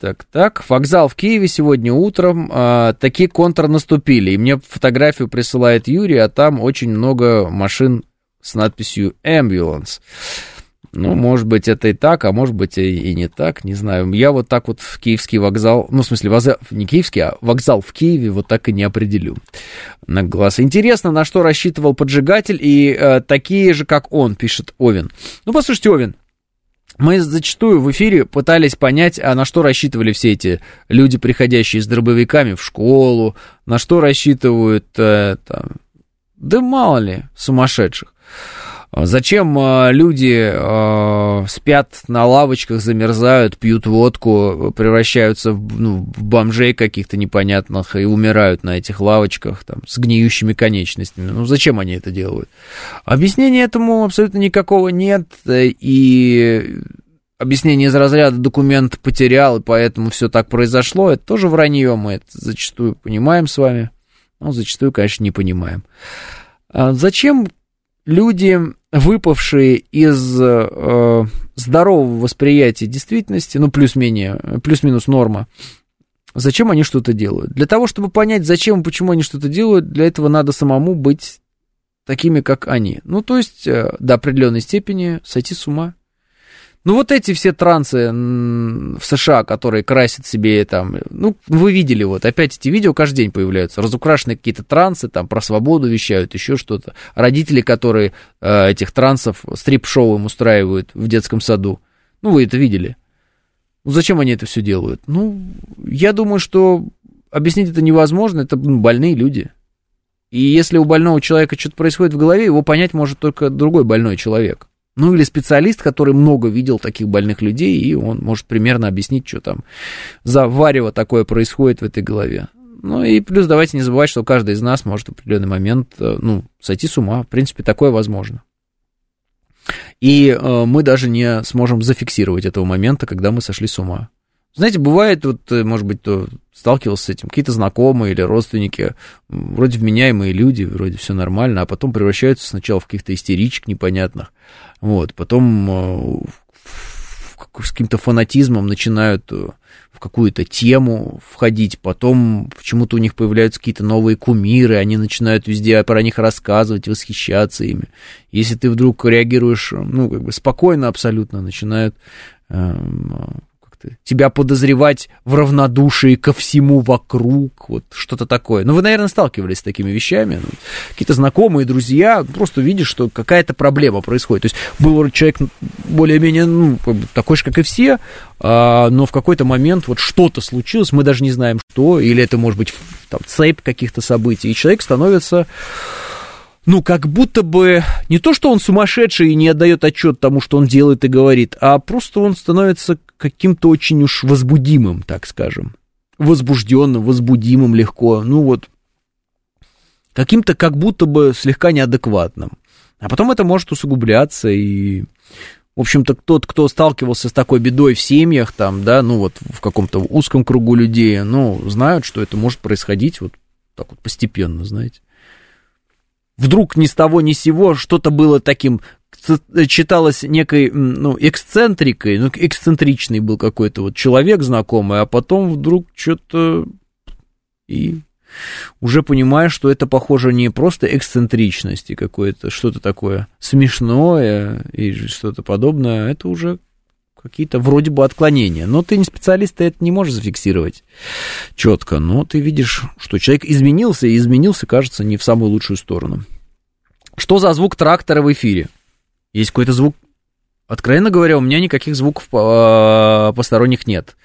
Так, так. Вокзал в Киеве сегодня утром. А, такие контрнаступили. И мне фотографию присылает Юрий, а там очень много машин с надписью «Ambulance». Ну, может быть, это и так, а может быть, и, не так, не знаю. Я вот так вот в киевский вокзал, ну, в смысле, вокзал, не киевский, а вокзал в Киеве вот так и не определю на глаз. Интересно, на что рассчитывал поджигатель, и э, такие же, как он, пишет Овен. Ну, послушайте, Овен, мы зачастую в эфире пытались понять, а на что рассчитывали все эти люди, приходящие с дробовиками в школу, на что рассчитывают, э, там, да мало ли, сумасшедших. Зачем а, люди э, спят на лавочках, замерзают, пьют водку, превращаются в, ну, в бомжей каких-то непонятных и умирают на этих лавочках там, с гниющими конечностями? Ну, зачем они это делают? Объяснения этому абсолютно никакого нет, и объяснение из разряда документ потерял, и поэтому все так произошло, это тоже вранье, мы это зачастую понимаем с вами, но зачастую, конечно, не понимаем. А зачем люди, выпавшие из э, здорового восприятия действительности, ну, плюс-минус, плюс-минус норма, зачем они что-то делают? Для того, чтобы понять, зачем и почему они что-то делают, для этого надо самому быть такими, как они. Ну, то есть, э, до определенной степени сойти с ума. Ну, вот эти все трансы в США, которые красят себе там, ну, вы видели вот, опять эти видео каждый день появляются, разукрашенные какие-то трансы, там, про свободу вещают, еще что-то. Родители, которые э, этих трансов стрип-шоу им устраивают в детском саду. Ну, вы это видели. Ну, зачем они это все делают? Ну, я думаю, что объяснить это невозможно, это ну, больные люди. И если у больного человека что-то происходит в голове, его понять может только другой больной человек. Ну или специалист, который много видел таких больных людей, и он может примерно объяснить, что там за варево такое происходит в этой голове. Ну и плюс давайте не забывать, что каждый из нас может в определенный момент, э, ну, сойти с ума. В принципе, такое возможно. И э, мы даже не сможем зафиксировать этого момента, когда мы сошли с ума. Знаете, бывает, вот, э, может быть, то сталкивался с этим, какие-то знакомые или родственники, вроде вменяемые люди, вроде все нормально, а потом превращаются сначала в каких-то истеричек непонятных, вот, потом э, с каким-то фанатизмом начинают э, в какую-то тему входить, потом почему-то у них появляются какие-то новые кумиры, они начинают везде про них рассказывать, восхищаться ими. Если ты вдруг реагируешь, ну, как бы спокойно абсолютно, начинают эм, тебя подозревать в равнодушии ко всему вокруг, вот что-то такое. Ну, вы, наверное, сталкивались с такими вещами. Ну, какие-то знакомые, друзья, просто видишь, что какая-то проблема происходит. То есть был человек более-менее ну, такой же, как и все, а, но в какой-то момент вот что-то случилось, мы даже не знаем что, или это может быть там цепь каких-то событий, и человек становится ну, как будто бы не то, что он сумасшедший и не отдает отчет тому, что он делает и говорит, а просто он становится каким-то очень уж возбудимым, так скажем. Возбужденным, возбудимым легко. Ну вот, каким-то как будто бы слегка неадекватным. А потом это может усугубляться и... В общем-то, тот, кто сталкивался с такой бедой в семьях, там, да, ну вот в каком-то узком кругу людей, ну, знают, что это может происходить вот так вот постепенно, знаете вдруг ни с того ни с сего что-то было таким читалось некой, ну, эксцентрикой, ну, эксцентричный был какой-то вот человек знакомый, а потом вдруг что-то и уже понимаешь, что это похоже не просто эксцентричности какое-то, что-то такое смешное и что-то подобное, это уже какие-то вроде бы отклонения. Но ты не специалист, ты это не можешь зафиксировать четко. Но ты видишь, что человек изменился, и изменился, кажется, не в самую лучшую сторону. Что за звук трактора в эфире? Есть какой-то звук? Откровенно говоря, у меня никаких звуков а, посторонних нет.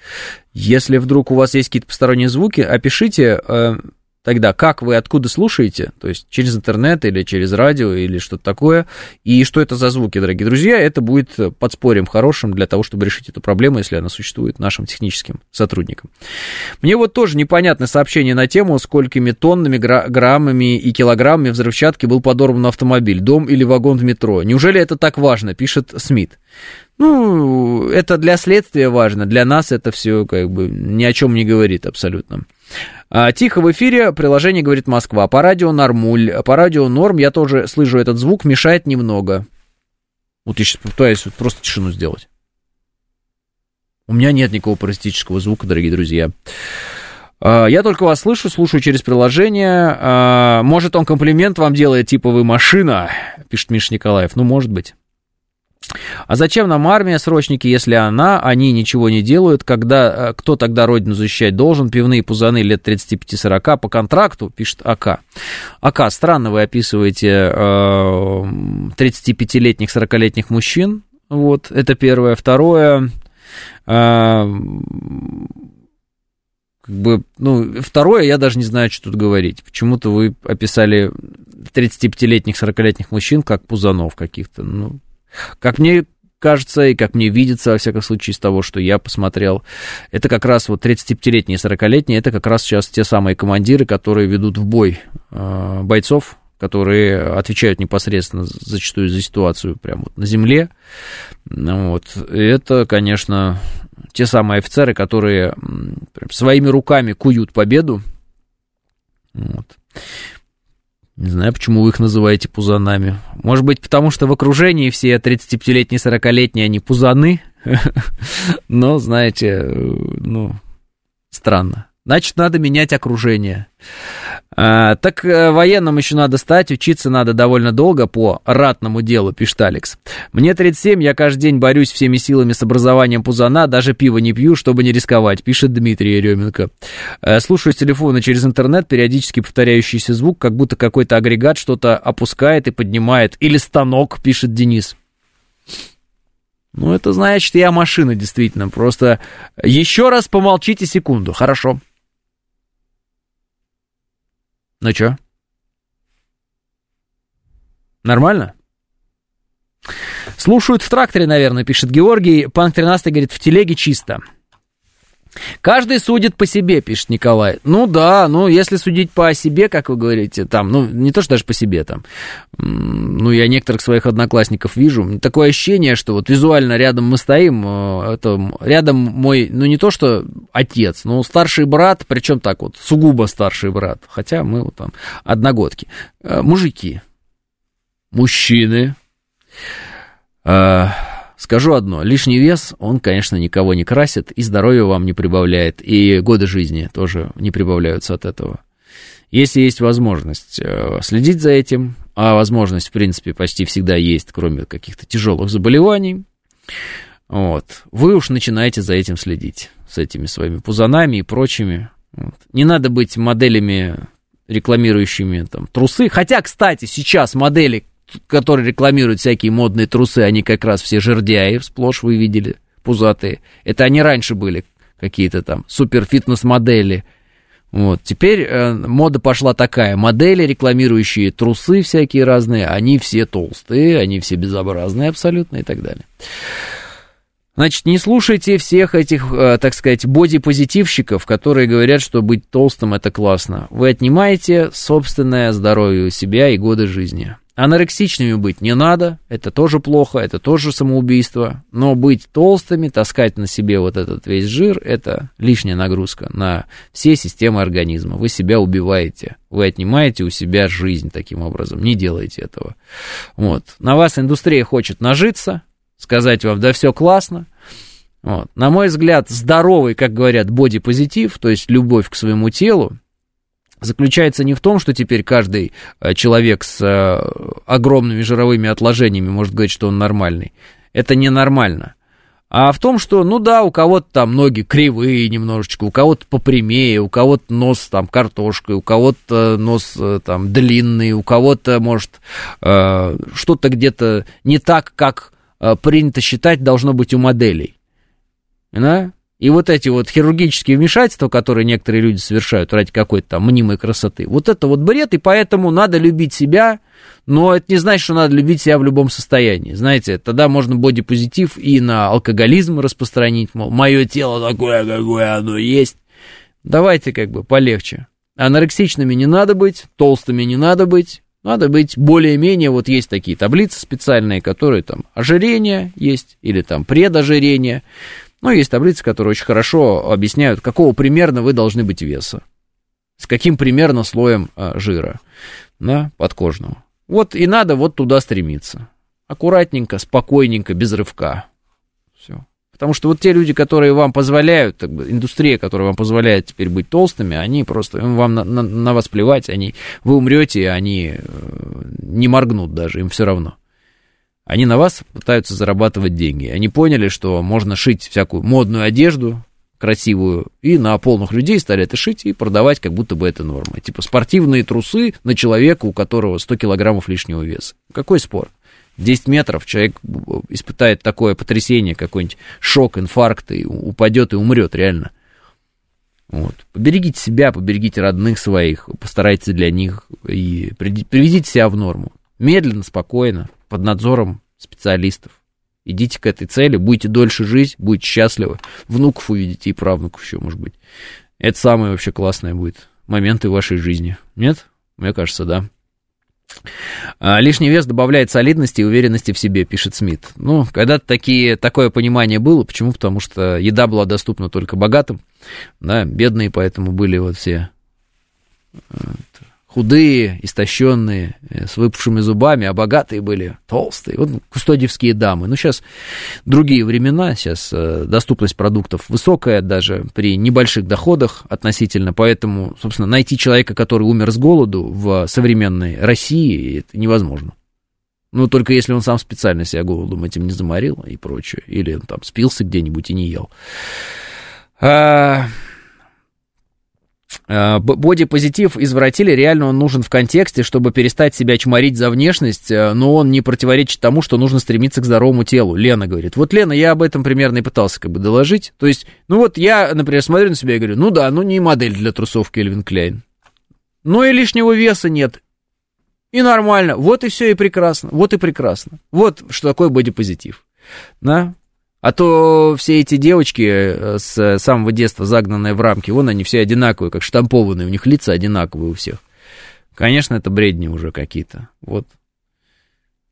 Если вдруг у вас есть какие-то посторонние звуки, опишите, э, Тогда как вы откуда слушаете, то есть через интернет или через радио или что-то такое, и что это за звуки, дорогие друзья, это будет подспорьем хорошим для того, чтобы решить эту проблему, если она существует нашим техническим сотрудникам. Мне вот тоже непонятно сообщение на тему, сколькими тоннами, граммами и килограммами взрывчатки был подорван автомобиль, дом или вагон в метро. Неужели это так важно, пишет Смит. Ну, это для следствия важно, для нас это все как бы ни о чем не говорит абсолютно. А, тихо в эфире, приложение говорит Москва. По радио нормуль, по радио норм, я тоже слышу этот звук, мешает немного. Вот я сейчас пытаюсь просто тишину сделать. У меня нет никакого паразитического звука, дорогие друзья. А, я только вас слышу, слушаю через приложение. А, может, он комплимент вам делает, типа вы машина, пишет Миша Николаев. Ну, может быть. А зачем нам армия, срочники, если она, они ничего не делают, когда, э, кто тогда родину защищать должен, пивные пузаны лет 35-40 по контракту, пишет АК. АК, странно вы описываете э, 35-летних, 40-летних мужчин, вот, это первое. Второе, э, как бы, ну, второе, я даже не знаю, что тут говорить. Почему-то вы описали 35-летних, 40-летних мужчин как пузанов каких-то, ну, как мне кажется, и как мне видится, во всяком случае, из того, что я посмотрел, это как раз вот 35-летние и 40-летние, это как раз сейчас те самые командиры, которые ведут в бой э, бойцов, которые отвечают непосредственно зачастую за ситуацию прямо вот на земле. Ну вот. Это, конечно, те самые офицеры, которые своими руками куют победу. Вот. Не знаю, почему вы их называете пузанами. Может быть, потому что в окружении все 35-летние, 40-летние, они пузаны. Но, знаете, ну, странно. Значит, надо менять окружение. А, так э, военным еще надо стать, учиться надо довольно долго по ратному делу, пишет Алекс. Мне 37, я каждый день борюсь всеми силами с образованием пузана, даже пиво не пью, чтобы не рисковать, пишет Дмитрий Еременко. А, слушаю с телефона через интернет, периодически повторяющийся звук, как будто какой-то агрегат что-то опускает и поднимает. Или станок, пишет Денис. Ну, это значит, я машина, действительно. Просто еще раз помолчите секунду, хорошо. Ну чё? Нормально? Слушают в тракторе, наверное, пишет Георгий. Панк 13 говорит, в телеге чисто. Каждый судит по себе, пишет Николай. Ну да, ну если судить по себе, как вы говорите, там, ну не то, что даже по себе там, ну я некоторых своих одноклассников вижу, такое ощущение, что вот визуально рядом мы стоим, э, это рядом мой, ну не то, что отец, но старший брат, причем так вот, сугубо старший брат, хотя мы вот там одногодки, э, мужики, мужчины, э, Скажу одно, лишний вес, он, конечно, никого не красит, и здоровье вам не прибавляет, и годы жизни тоже не прибавляются от этого. Если есть возможность э, следить за этим, а возможность, в принципе, почти всегда есть, кроме каких-то тяжелых заболеваний, вот, вы уж начинаете за этим следить, с этими своими пузанами и прочими. Вот. Не надо быть моделями, рекламирующими там трусы. Хотя, кстати, сейчас модели, которые рекламируют всякие модные трусы, они как раз все жердяи, сплошь вы видели, пузатые. Это они раньше были какие-то там супер-фитнес-модели. Вот, теперь э, мода пошла такая, модели, рекламирующие трусы всякие разные, они все толстые, они все безобразные абсолютно и так далее. Значит, не слушайте всех этих, э, так сказать, бодипозитивщиков, которые говорят, что быть толстым это классно. Вы отнимаете собственное здоровье у себя и годы жизни. Анорексичными быть не надо, это тоже плохо, это тоже самоубийство, но быть толстыми, таскать на себе вот этот весь жир, это лишняя нагрузка на все системы организма. Вы себя убиваете, вы отнимаете у себя жизнь таким образом, не делайте этого. Вот. На вас индустрия хочет нажиться, сказать вам, да все классно. Вот. На мой взгляд, здоровый, как говорят, бодипозитив, то есть любовь к своему телу, заключается не в том, что теперь каждый э, человек с э, огромными жировыми отложениями может говорить, что он нормальный. Это ненормально. А в том, что, ну да, у кого-то там ноги кривые немножечко, у кого-то попрямее, у кого-то нос там картошкой, у кого-то нос э, там длинный, у кого-то, может, что-то где-то не так, как принято считать должно быть у моделей. Да? И вот эти вот хирургические вмешательства, которые некоторые люди совершают ради какой-то там мнимой красоты, вот это вот бред, и поэтому надо любить себя, но это не значит, что надо любить себя в любом состоянии. Знаете, тогда можно бодипозитив и на алкоголизм распространить, мол, мое тело такое, какое оно есть. Давайте как бы полегче. Анорексичными не надо быть, толстыми не надо быть, надо быть более-менее, вот есть такие таблицы специальные, которые там ожирение есть, или там предожирение, но есть таблицы, которые очень хорошо объясняют, какого примерно вы должны быть веса, с каким примерно слоем а, жира, да, подкожного. Вот и надо вот туда стремиться. Аккуратненько, спокойненько, без рывка. Все. Потому что вот те люди, которые вам позволяют, так бы, индустрия, которая вам позволяет теперь быть толстыми, они просто, вам на, на, на вас плевать, они, вы умрете, они э, не моргнут даже, им все равно. Они на вас пытаются зарабатывать деньги. Они поняли, что можно шить всякую модную одежду, красивую, и на полных людей стали это шить и продавать, как будто бы это норма. Типа спортивные трусы на человека, у которого 100 килограммов лишнего веса. Какой спор? 10 метров человек испытает такое потрясение, какой-нибудь шок, инфаркт, и упадет и умрет реально. Вот. Поберегите себя, поберегите родных своих, постарайтесь для них и приведите себя в норму. Медленно, спокойно, под надзором специалистов. Идите к этой цели, будете дольше жить, будете счастливы, внуков увидите и правнуков еще, может быть. Это самое вообще классное будет моменты в вашей жизни. Нет? Мне кажется, да. А, лишний вес добавляет солидности и уверенности в себе, пишет Смит. Ну, когда-то такие, такое понимание было. Почему? Потому что еда была доступна только богатым, да, бедные поэтому были вот все э, худые, истощенные, э, с выпавшими зубами, а богатые были толстые. Вот кустодиевские дамы. Ну, сейчас другие времена, сейчас э, доступность продуктов высокая даже при небольших доходах относительно, поэтому, собственно, найти человека, который умер с голоду в современной России, это невозможно. Ну, только если он сам специально себя голодом этим не заморил и прочее, или он там спился где-нибудь и не ел. А, бодипозитив извратили, реально он нужен в контексте, чтобы перестать себя чморить за внешность, э, но он не противоречит тому, что нужно стремиться к здоровому телу. Лена говорит. Вот, Лена, я об этом примерно и пытался как бы доложить. То есть, ну вот я, например, смотрю на себя и говорю, ну да, ну не модель для трусов Кельвин Кляйн. Ну и лишнего веса нет. И нормально. Вот и все, и прекрасно. Вот и прекрасно. Вот что такое бодипозитив. Да? А то все эти девочки э, с самого детства загнанные в рамки, вон они все одинаковые, как штампованные, у них лица одинаковые у всех. Конечно, это бредни уже какие-то. Вот.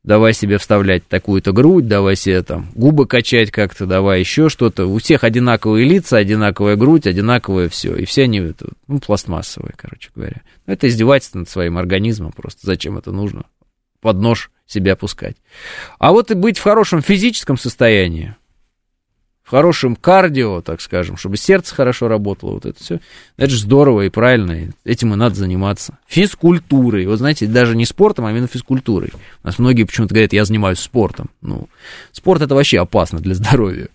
Давай себе вставлять такую-то грудь, давай себе там губы качать как-то, давай еще что-то. У всех одинаковые лица, одинаковая грудь, одинаковое все. И все они ну, пластмассовые, короче говоря. Это издевательство над своим организмом просто. Зачем это нужно? Под нож себя пускать. А вот и быть в хорошем физическом состоянии, в хорошем кардио, так скажем, чтобы сердце хорошо работало, вот это все, это же здорово и правильно, и этим и надо заниматься. Физкультурой, вот знаете, даже не спортом, а именно физкультурой. У нас многие почему-то говорят, я занимаюсь спортом. Ну, спорт это вообще опасно для здоровья.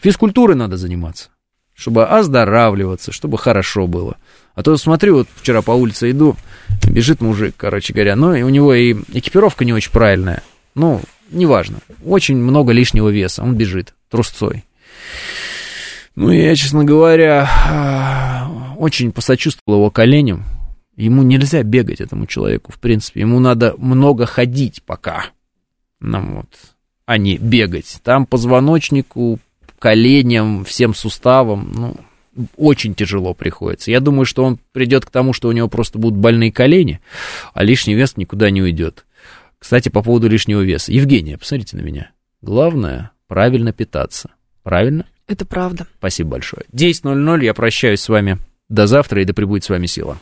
Физкультурой надо заниматься, чтобы оздоравливаться, чтобы хорошо было. А то смотрю, вот вчера по улице иду, бежит мужик, короче говоря, ну, и у него и экипировка не очень правильная, ну, неважно, очень много лишнего веса, он бежит трусцой. Ну, я, честно говоря, очень посочувствовал его коленям. Ему нельзя бегать, этому человеку, в принципе. Ему надо много ходить пока. Ну, вот, а не бегать. Там позвоночнику, коленям, всем суставам, ну, очень тяжело приходится. Я думаю, что он придет к тому, что у него просто будут больные колени, а лишний вес никуда не уйдет. Кстати, по поводу лишнего веса. Евгения, посмотрите на меня. Главное, правильно питаться. Правильно? Это правда. Спасибо большое. 10.00, я прощаюсь с вами. До завтра и да пребудет с вами сила.